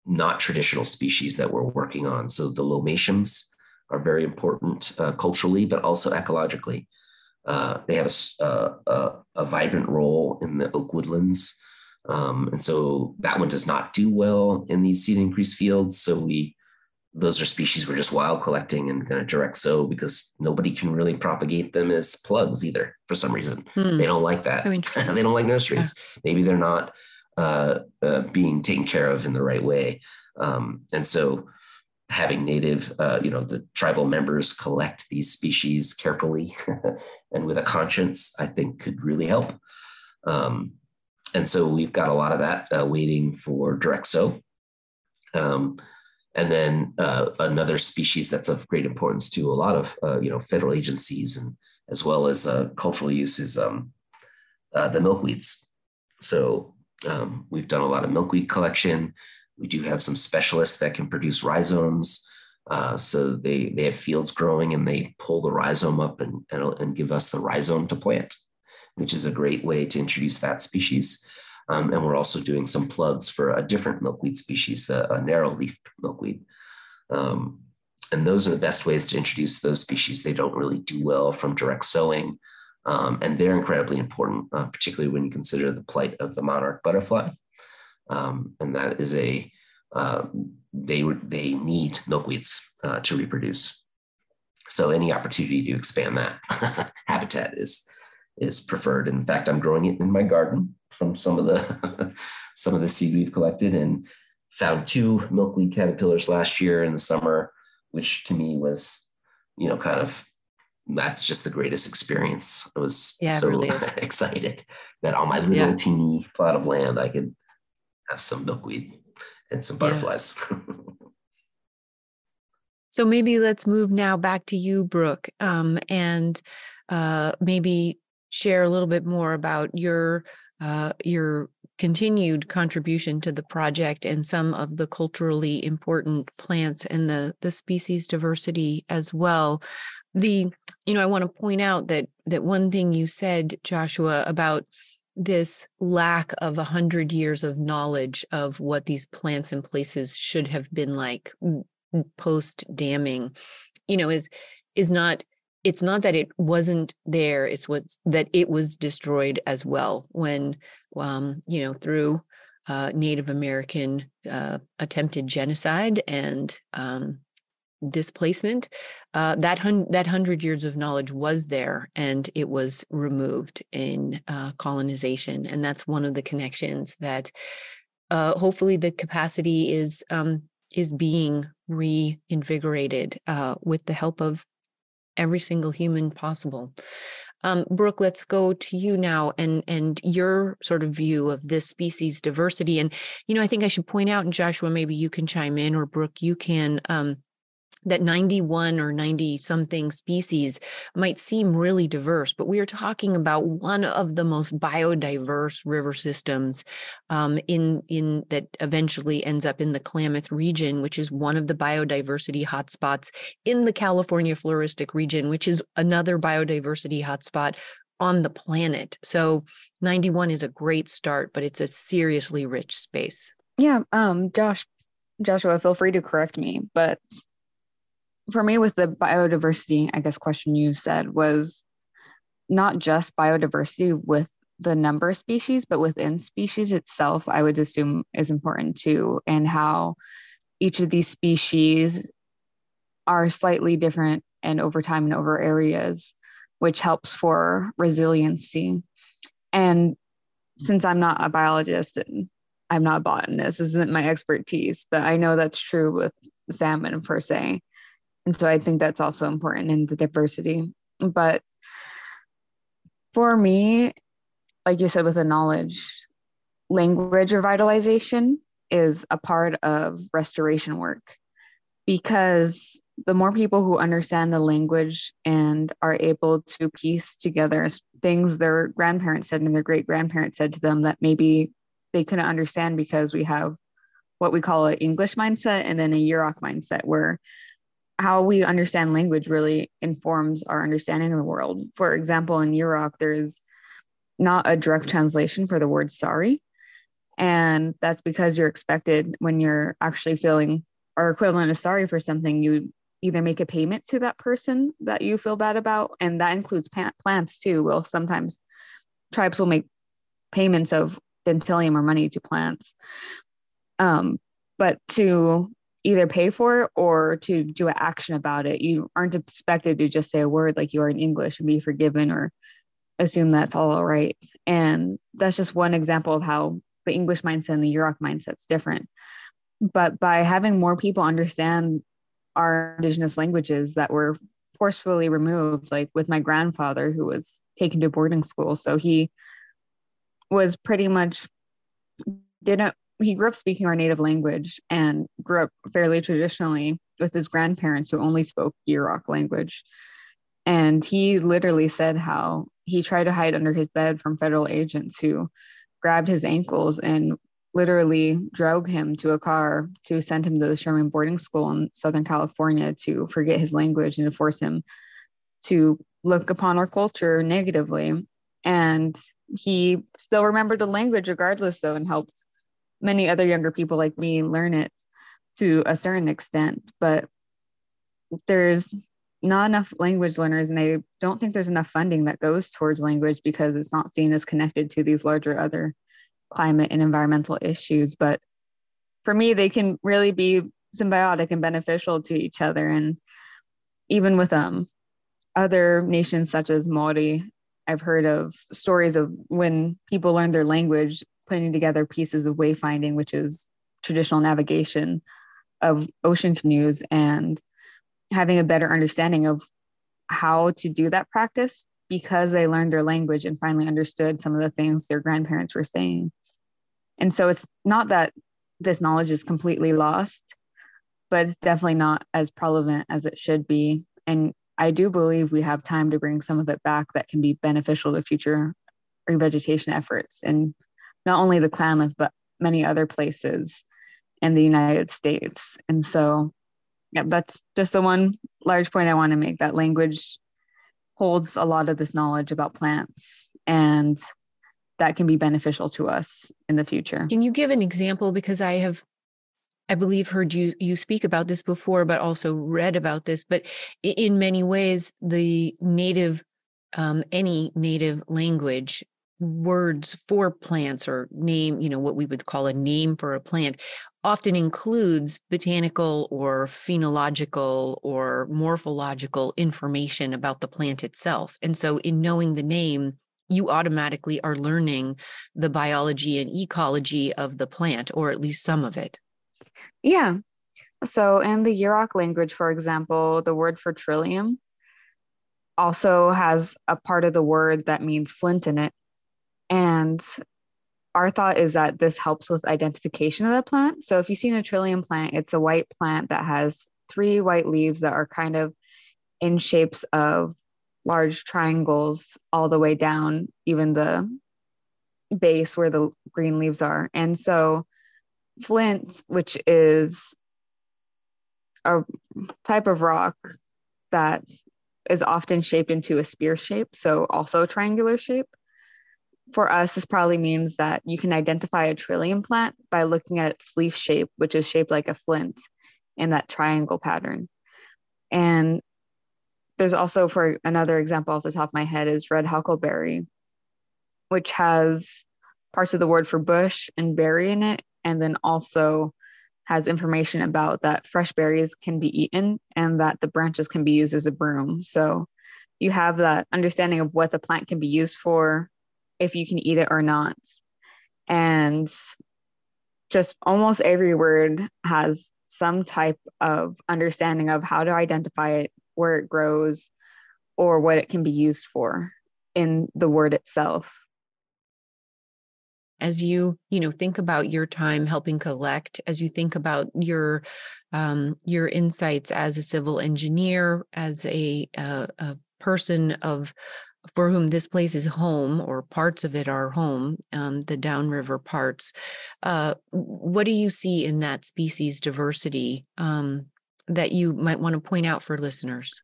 not traditional species that we're working on. So the lomatiums are very important uh, culturally, but also ecologically. Uh, they have a, uh, a, a, vibrant role in the oak woodlands. Um, and so that one does not do well in these seed increase fields. So we, those are species we're just wild collecting and going to direct sow because nobody can really propagate them as plugs either for some reason. Hmm. They don't like that. <laughs> they don't like nurseries. Yeah. Maybe they're not uh, uh, being taken care of in the right way. Um, and so having native, uh, you know, the tribal members collect these species carefully <laughs> and with a conscience, I think could really help. Um, and so we've got a lot of that uh, waiting for direct sow. Um, and then uh, another species that's of great importance to a lot of uh, you know federal agencies and as well as uh, cultural use is um, uh, the milkweeds. So um, we've done a lot of milkweed collection. We do have some specialists that can produce rhizomes. Uh, so they they have fields growing and they pull the rhizome up and, and, and give us the rhizome to plant which is a great way to introduce that species. Um, and we're also doing some plugs for a different milkweed species, the narrow leaf milkweed. Um, and those are the best ways to introduce those species. They don't really do well from direct sowing. Um, and they're incredibly important, uh, particularly when you consider the plight of the monarch butterfly. Um, and that is a, uh, they, they need milkweeds uh, to reproduce. So any opportunity to expand that <laughs> habitat is, is preferred. In fact, I'm growing it in my garden from some of the <laughs> some of the seed we've collected and found two milkweed caterpillars last year in the summer, which to me was, you know, kind of that's just the greatest experience. I was yeah, so really <laughs> excited that on my little yeah. teeny plot of land I could have some milkweed and some butterflies. Yeah. <laughs> so maybe let's move now back to you, Brook, um, and uh, maybe share a little bit more about your uh, your continued contribution to the project and some of the culturally important plants and the the species diversity as well. The you know i want to point out that that one thing you said joshua about this lack of a hundred years of knowledge of what these plants and places should have been like post damming you know is is not it's not that it wasn't there it's what that it was destroyed as well when um, you know through uh, native american uh, attempted genocide and um, displacement uh, that hun- that hundred years of knowledge was there and it was removed in uh, colonization. And that's one of the connections that uh, hopefully the capacity is um, is being reinvigorated uh, with the help of every single human possible. Um, Brook, let's go to you now and and your sort of view of this species diversity. And you know, I think I should point out, and Joshua, maybe you can chime in, or Brook, you can. Um, that 91 or 90 something species might seem really diverse, but we are talking about one of the most biodiverse river systems um, in in that eventually ends up in the Klamath region, which is one of the biodiversity hotspots in the California floristic region, which is another biodiversity hotspot on the planet. So 91 is a great start, but it's a seriously rich space. Yeah, um, Josh, Joshua, feel free to correct me, but for me with the biodiversity i guess question you said was not just biodiversity with the number of species, but within species itself, I would assume is important too, and how each of these species are slightly different and over time and over areas, which helps for resiliency. And since I'm not a biologist and I'm not a botanist, this isn't my expertise, but I know that's true with salmon per se. And so I think that's also important in the diversity. But for me, like you said, with the knowledge, language revitalization is a part of restoration work because the more people who understand the language and are able to piece together things their grandparents said and their great grandparents said to them that maybe they couldn't understand because we have what we call an English mindset and then a Yurok mindset, where how we understand language really informs our understanding of the world. For example, in Yurok, there's not a direct translation for the word sorry. And that's because you're expected when you're actually feeling or equivalent of sorry for something, you either make a payment to that person that you feel bad about, and that includes plants too. Well, sometimes tribes will make payments of dentalium or money to plants. Um, but to either pay for it or to do an action about it, you aren't expected to just say a word like you are in English and be forgiven or assume that's all right. And that's just one example of how the English mindset and the Yurok mindset's different. But by having more people understand our indigenous languages that were forcefully removed, like with my grandfather who was taken to boarding school. So he was pretty much didn't he grew up speaking our native language and grew up fairly traditionally with his grandparents who only spoke Yurok language. And he literally said how he tried to hide under his bed from federal agents who grabbed his ankles and literally drove him to a car to send him to the Sherman boarding school in Southern California to forget his language and to force him to look upon our culture negatively. And he still remembered the language regardless, though, and helped many other younger people like me learn it to a certain extent. But there's not enough language learners, and I don't think there's enough funding that goes towards language because it's not seen as connected to these larger other climate and environmental issues. But for me, they can really be symbiotic and beneficial to each other. And even with um, other nations such as Maori, I've heard of stories of when people learn their language, putting together pieces of wayfinding, which is traditional navigation of ocean canoes, and having a better understanding of how to do that practice because they learned their language and finally understood some of the things their grandparents were saying. And so it's not that this knowledge is completely lost, but it's definitely not as prevalent as it should be. And I do believe we have time to bring some of it back that can be beneficial to future revegetation efforts and not only the Klamath, but many other places in the United States. And so, yeah, that's just the one large point I want to make that language holds a lot of this knowledge about plants and that can be beneficial to us in the future. Can you give an example? Because I have I believe heard you you speak about this before, but also read about this. But in many ways, the native, um, any native language words for plants or name, you know, what we would call a name for a plant, often includes botanical or phenological or morphological information about the plant itself. And so, in knowing the name, you automatically are learning the biology and ecology of the plant, or at least some of it. Yeah. So in the Yurok language, for example, the word for trillium also has a part of the word that means flint in it. And our thought is that this helps with identification of the plant. So if you see a trillium plant, it's a white plant that has three white leaves that are kind of in shapes of large triangles all the way down, even the base where the green leaves are. And so flint, which is a type of rock that is often shaped into a spear shape, so also a triangular shape. For us, this probably means that you can identify a trillium plant by looking at its leaf shape, which is shaped like a flint in that triangle pattern. And there's also, for another example off the top of my head, is red huckleberry, which has parts of the word for bush and berry in it, and then also has information about that fresh berries can be eaten and that the branches can be used as a broom. So you have that understanding of what the plant can be used for, if you can eat it or not. And just almost every word has some type of understanding of how to identify it, where it grows, or what it can be used for in the word itself as you you know think about your time helping collect as you think about your um, your insights as a civil engineer as a, a, a person of for whom this place is home or parts of it are home, um, the downriver parts. Uh, what do you see in that species diversity um, that you might want to point out for listeners?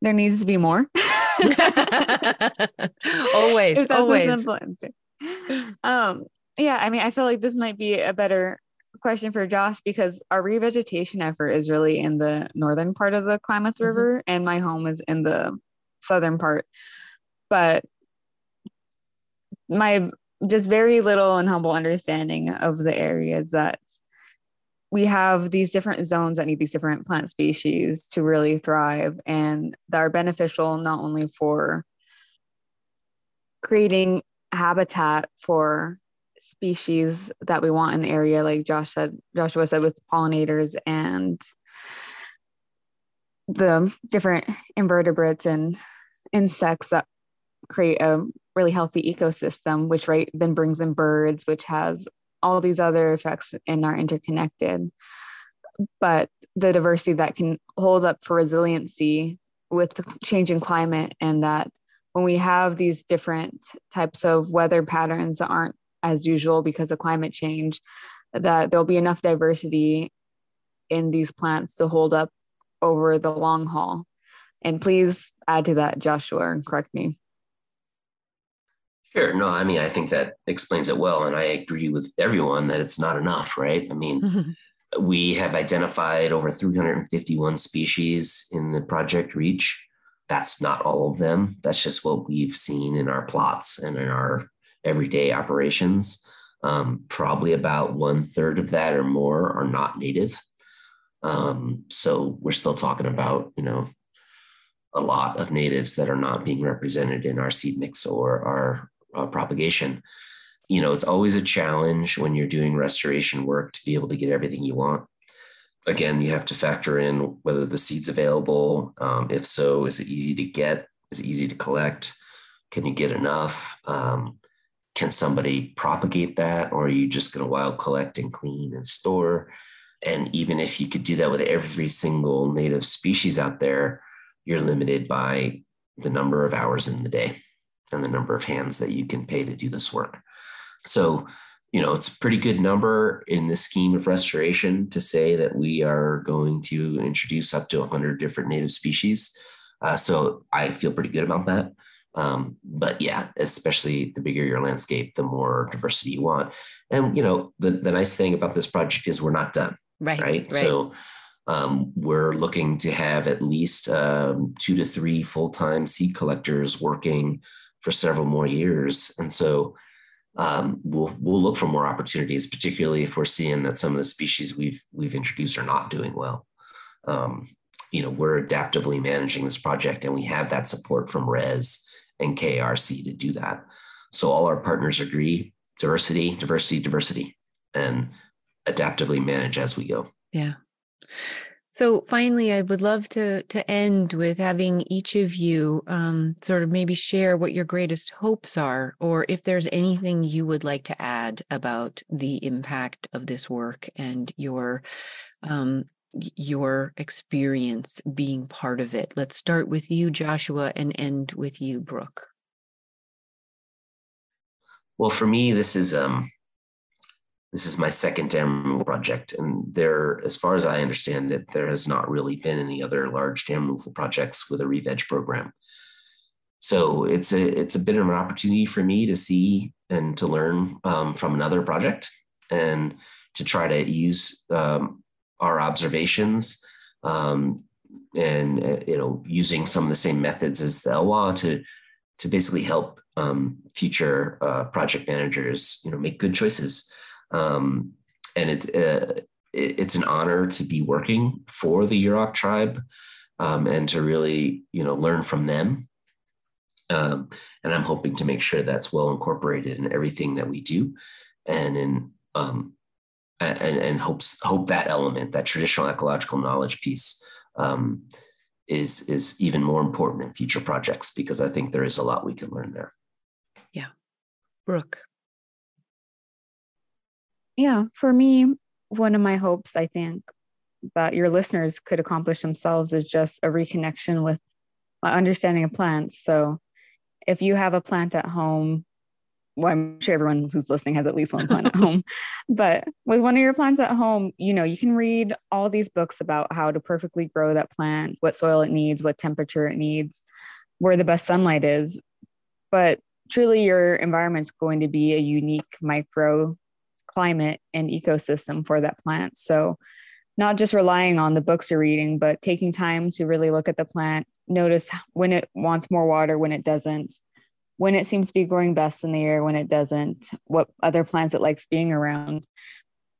There needs to be more. <laughs> always, always. Um, yeah, I mean, I feel like this might be a better question for Josh because our revegetation effort is really in the northern part of the Klamath mm-hmm. River, and my home is in the southern part but my just very little and humble understanding of the areas that we have these different zones that need these different plant species to really thrive and that are beneficial not only for creating habitat for species that we want in the area like Josh said Joshua said with pollinators and the different invertebrates and insects that create a really healthy ecosystem, which right then brings in birds, which has all these other effects and are interconnected. But the diversity that can hold up for resiliency with the changing climate, and that when we have these different types of weather patterns that aren't as usual because of climate change, that there'll be enough diversity in these plants to hold up over the long haul. And please add to that, Joshua, and correct me. Sure. No, I mean, I think that explains it well. And I agree with everyone that it's not enough, right? I mean, we have identified over 351 species in the Project Reach. That's not all of them. That's just what we've seen in our plots and in our everyday operations. Um, probably about one third of that or more are not native. Um, so we're still talking about, you know, a lot of natives that are not being represented in our seed mix or our uh, propagation. You know, it's always a challenge when you're doing restoration work to be able to get everything you want. Again, you have to factor in whether the seed's available. Um, if so, is it easy to get? Is it easy to collect? Can you get enough? Um, can somebody propagate that, or are you just going to wild collect and clean and store? And even if you could do that with every single native species out there, you're limited by the number of hours in the day and the number of hands that you can pay to do this work. So, you know, it's a pretty good number in the scheme of restoration to say that we are going to introduce up to 100 different native species. Uh, so I feel pretty good about that. Um, but yeah, especially the bigger your landscape, the more diversity you want. And you know, the, the nice thing about this project is we're not done. Right. Right. right. So um, we're looking to have at least um, two to three full-time seed collectors working for several more years. And so um, we'll we'll look for more opportunities, particularly if we're seeing that some of the species we've we've introduced are not doing well. Um, you know, we're adaptively managing this project, and we have that support from RES and KRC to do that. So all our partners agree: diversity, diversity, diversity, and adaptively manage as we go. Yeah. So finally, I would love to to end with having each of you um, sort of maybe share what your greatest hopes are, or if there's anything you would like to add about the impact of this work and your um, your experience being part of it. Let's start with you, Joshua, and end with you, Brook. Well, for me, this is um, this is my second dam project. And there, as far as I understand it, there has not really been any other large dam removal projects with a re-veg program. So it's a it's a bit of an opportunity for me to see and to learn um, from another project and to try to use um, our observations um, and uh, you know using some of the same methods as the Elwha to to basically help um, future uh, project managers you know make good choices um, and it's uh, it's an honor to be working for the Yurok tribe um, and to really you know learn from them um, and I'm hoping to make sure that's well incorporated in everything that we do and in um, and, and hopes hope that element that traditional ecological knowledge piece um, is is even more important in future projects because I think there is a lot we can learn there. Yeah, Brook. Yeah, for me, one of my hopes I think that your listeners could accomplish themselves is just a reconnection with my understanding of plants. So, if you have a plant at home well, I'm sure everyone who's listening has at least one plant at <laughs> home. But with one of your plants at home, you know, you can read all these books about how to perfectly grow that plant, what soil it needs, what temperature it needs, where the best sunlight is. But truly, your environment's going to be a unique micro climate and ecosystem for that plant. So, not just relying on the books you're reading, but taking time to really look at the plant, notice when it wants more water, when it doesn't, when it seems to be growing best in the air, when it doesn't, what other plants it likes being around.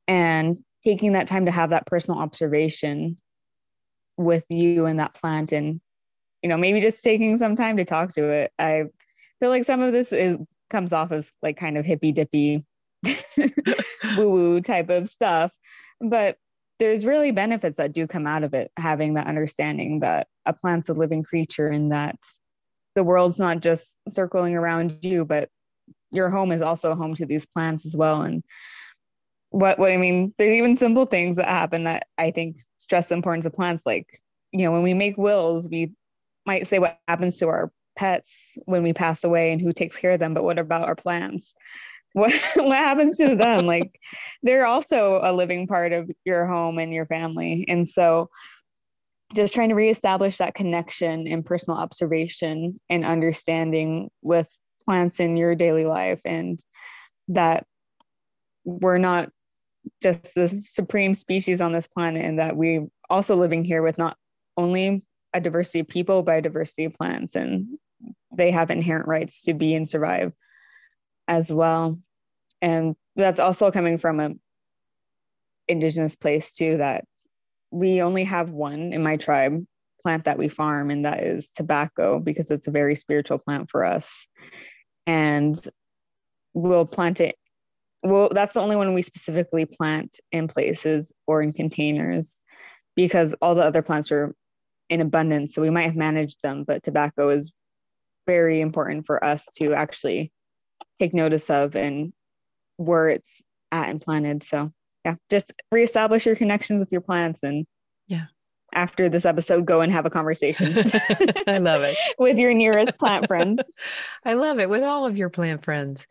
And taking that time to have that personal observation with you and that plant and you know maybe just taking some time to talk to it i feel like some of this is comes off as like kind of hippy dippy <laughs> woo woo type of stuff but there's really benefits that do come out of it having that understanding that a plant's a living creature and that the world's not just circling around you, but your home is also home to these plants as well. And what, what I mean, there's even simple things that happen that I think stress the importance of plants. Like, you know, when we make wills, we might say what happens to our pets when we pass away and who takes care of them, but what about our plants? What <laughs> what happens to them? <laughs> like they're also a living part of your home and your family. And so just trying to reestablish that connection and personal observation and understanding with plants in your daily life and that we're not just the supreme species on this planet and that we're also living here with not only a diversity of people but a diversity of plants and they have inherent rights to be and survive as well and that's also coming from a indigenous place too that we only have one in my tribe plant that we farm, and that is tobacco because it's a very spiritual plant for us. And we'll plant it. Well, that's the only one we specifically plant in places or in containers because all the other plants are in abundance. So we might have managed them, but tobacco is very important for us to actually take notice of and where it's at and planted. So yeah, just reestablish your connections with your plants and yeah. After this episode, go and have a conversation. <laughs> I love it. <laughs> with your nearest plant friend. <laughs> I love it with all of your plant friends.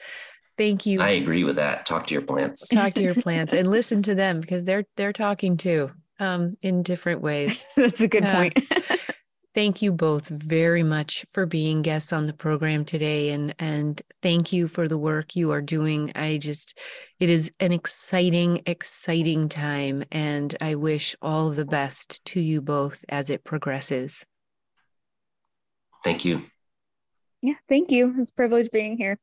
Thank you. I agree with that. Talk to your plants. Talk to your plants and listen to them because they're they're talking too um, in different ways. That's a good point. Thank you both very much for being guests on the program today and and thank you for the work you are doing. I just it is an exciting exciting time and I wish all the best to you both as it progresses. Thank you. Yeah, thank you. It's a privilege being here.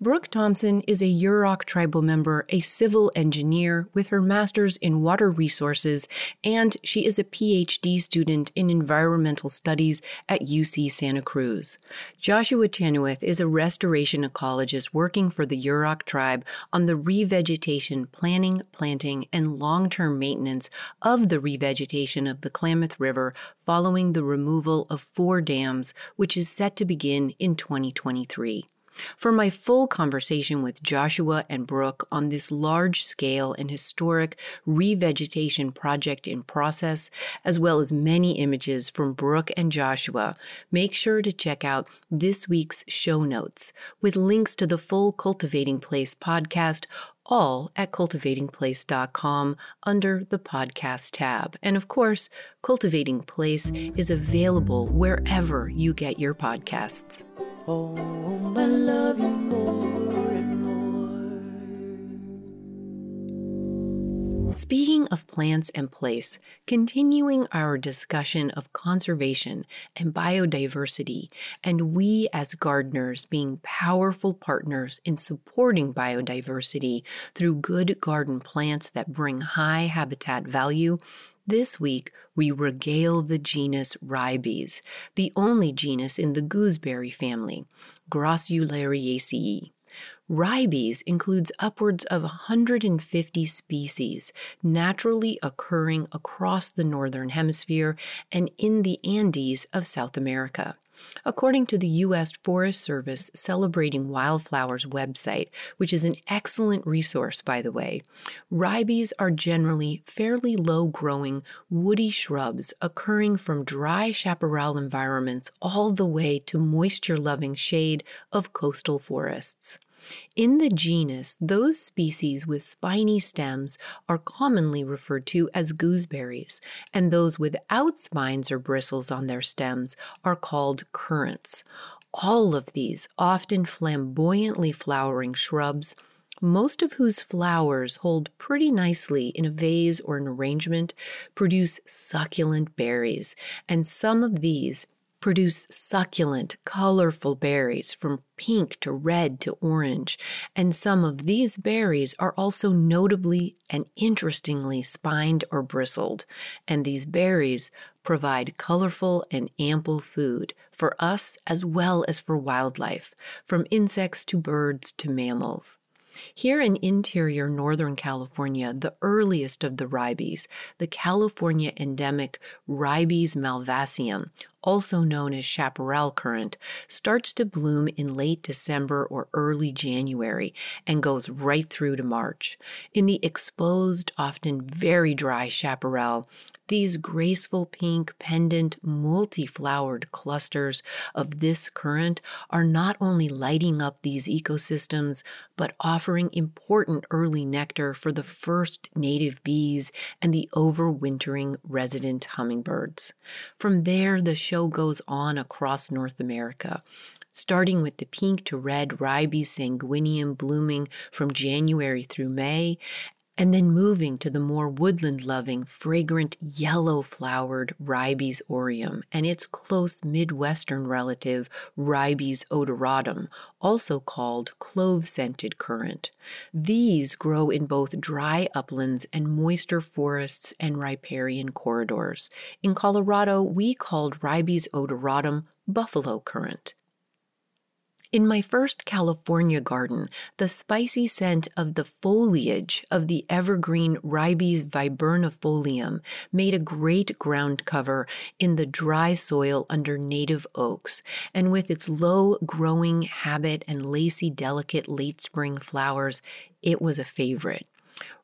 Brook Thompson is a Yurok tribal member, a civil engineer with her master's in water resources, and she is a PhD student in environmental studies at UC Santa Cruz. Joshua Chenoweth is a restoration ecologist working for the Yurok tribe on the revegetation, planning, planting, and long term maintenance of the revegetation of the Klamath River following the removal of four dams, which is set to begin in 2023. For my full conversation with Joshua and Brook on this large scale and historic revegetation project in process, as well as many images from Brook and Joshua, make sure to check out this week's show notes with links to the full Cultivating Place podcast all at cultivatingplace.com under the podcast tab. And of course, Cultivating Place is available wherever you get your podcasts. Oh, Speaking of plants and place, continuing our discussion of conservation and biodiversity, and we as gardeners being powerful partners in supporting biodiversity through good garden plants that bring high habitat value, this week, we regale the genus Ribes, the only genus in the gooseberry family, Grossulariaceae. Ribes includes upwards of 150 species naturally occurring across the Northern Hemisphere and in the Andes of South America. According to the U.S. Forest Service Celebrating Wildflowers website, which is an excellent resource, by the way, ribes are generally fairly low growing woody shrubs occurring from dry chaparral environments all the way to moisture loving shade of coastal forests. In the genus, those species with spiny stems are commonly referred to as gooseberries, and those without spines or bristles on their stems are called currants. All of these, often flamboyantly flowering shrubs, most of whose flowers hold pretty nicely in a vase or an arrangement, produce succulent berries, and some of these, produce succulent, colorful berries from pink to red to orange, and some of these berries are also notably and interestingly spined or bristled, and these berries provide colorful and ample food for us as well as for wildlife, from insects to birds to mammals. Here in interior Northern California, the earliest of the ribes, the California endemic Ribes malvaceum, also known as chaparral currant, starts to bloom in late December or early January and goes right through to March. In the exposed, often very dry chaparral, these graceful pink, pendant, multi flowered clusters of this currant are not only lighting up these ecosystems, but offering important early nectar for the first native bees and the overwintering resident hummingbirds. From there, the show goes on across North America starting with the pink to red ribes sanguineum blooming from January through May, and then moving to the more woodland loving, fragrant, yellow flowered Ribes aureum and its close Midwestern relative Ribes odoratum, also called clove scented currant. These grow in both dry uplands and moister forests and riparian corridors. In Colorado, we called Ribes odoratum buffalo currant. In my first California garden, the spicy scent of the foliage of the evergreen Ribes viburnifolium made a great ground cover in the dry soil under native oaks, and with its low growing habit and lacy, delicate late spring flowers, it was a favorite.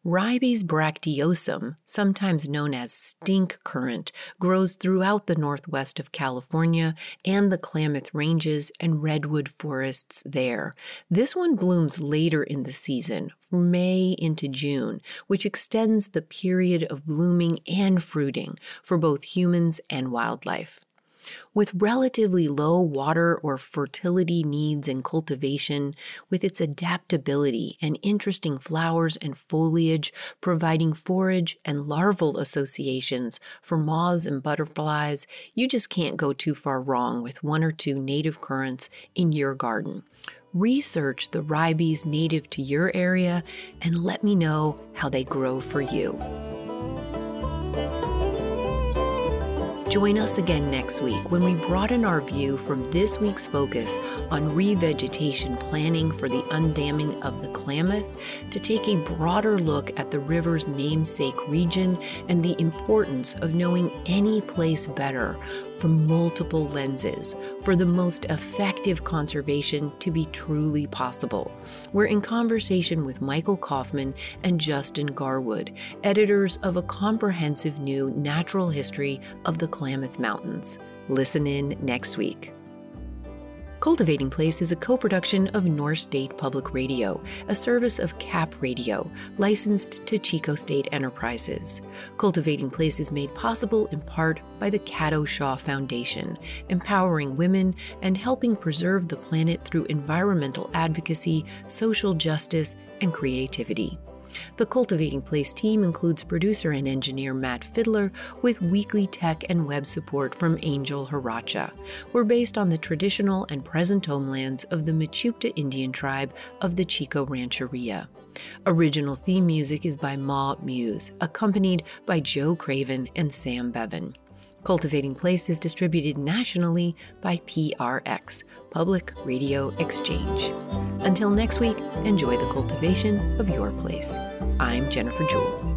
Ribes bracteosum, sometimes known as stink currant, grows throughout the northwest of California and the Klamath Ranges and redwood forests there. This one blooms later in the season, from May into June, which extends the period of blooming and fruiting for both humans and wildlife. With relatively low water or fertility needs and cultivation, with its adaptability and interesting flowers and foliage providing forage and larval associations for moths and butterflies, you just can't go too far wrong with one or two native currants in your garden. Research the ribes native to your area and let me know how they grow for you. Join us again next week when we broaden our view from this week's focus on revegetation planning for the undamming of the Klamath to take a broader look at the river's namesake region and the importance of knowing any place better from multiple lenses for the most effective conservation to be truly possible. We're in conversation with Michael Kauffmann and Justin Garwood, editors of a comprehensive new natural history of the Klamath Mountains. Listen in next week. Cultivating Place is a co production of North State Public Radio, a service of CAP Radio, licensed to Chico State Enterprises. Cultivating Place is made possible in part by the Cato Shaw Foundation, empowering women and helping preserve the planet through environmental advocacy, social justice, and creativity. The Cultivating Place team includes producer and engineer Matt Fiddler with weekly tech and web support from Angel Haracha. We're based on the traditional and present homelands of the Mechoopda Indian tribe of the Chico Rancheria. Original theme music is by MaMuse, accompanied by Joe Craven and Sam Bevan. Cultivating Place is distributed nationally by PRX, Public Radio Exchange. Until next week, enjoy the cultivation of your place. I'm Jennifer Jewell.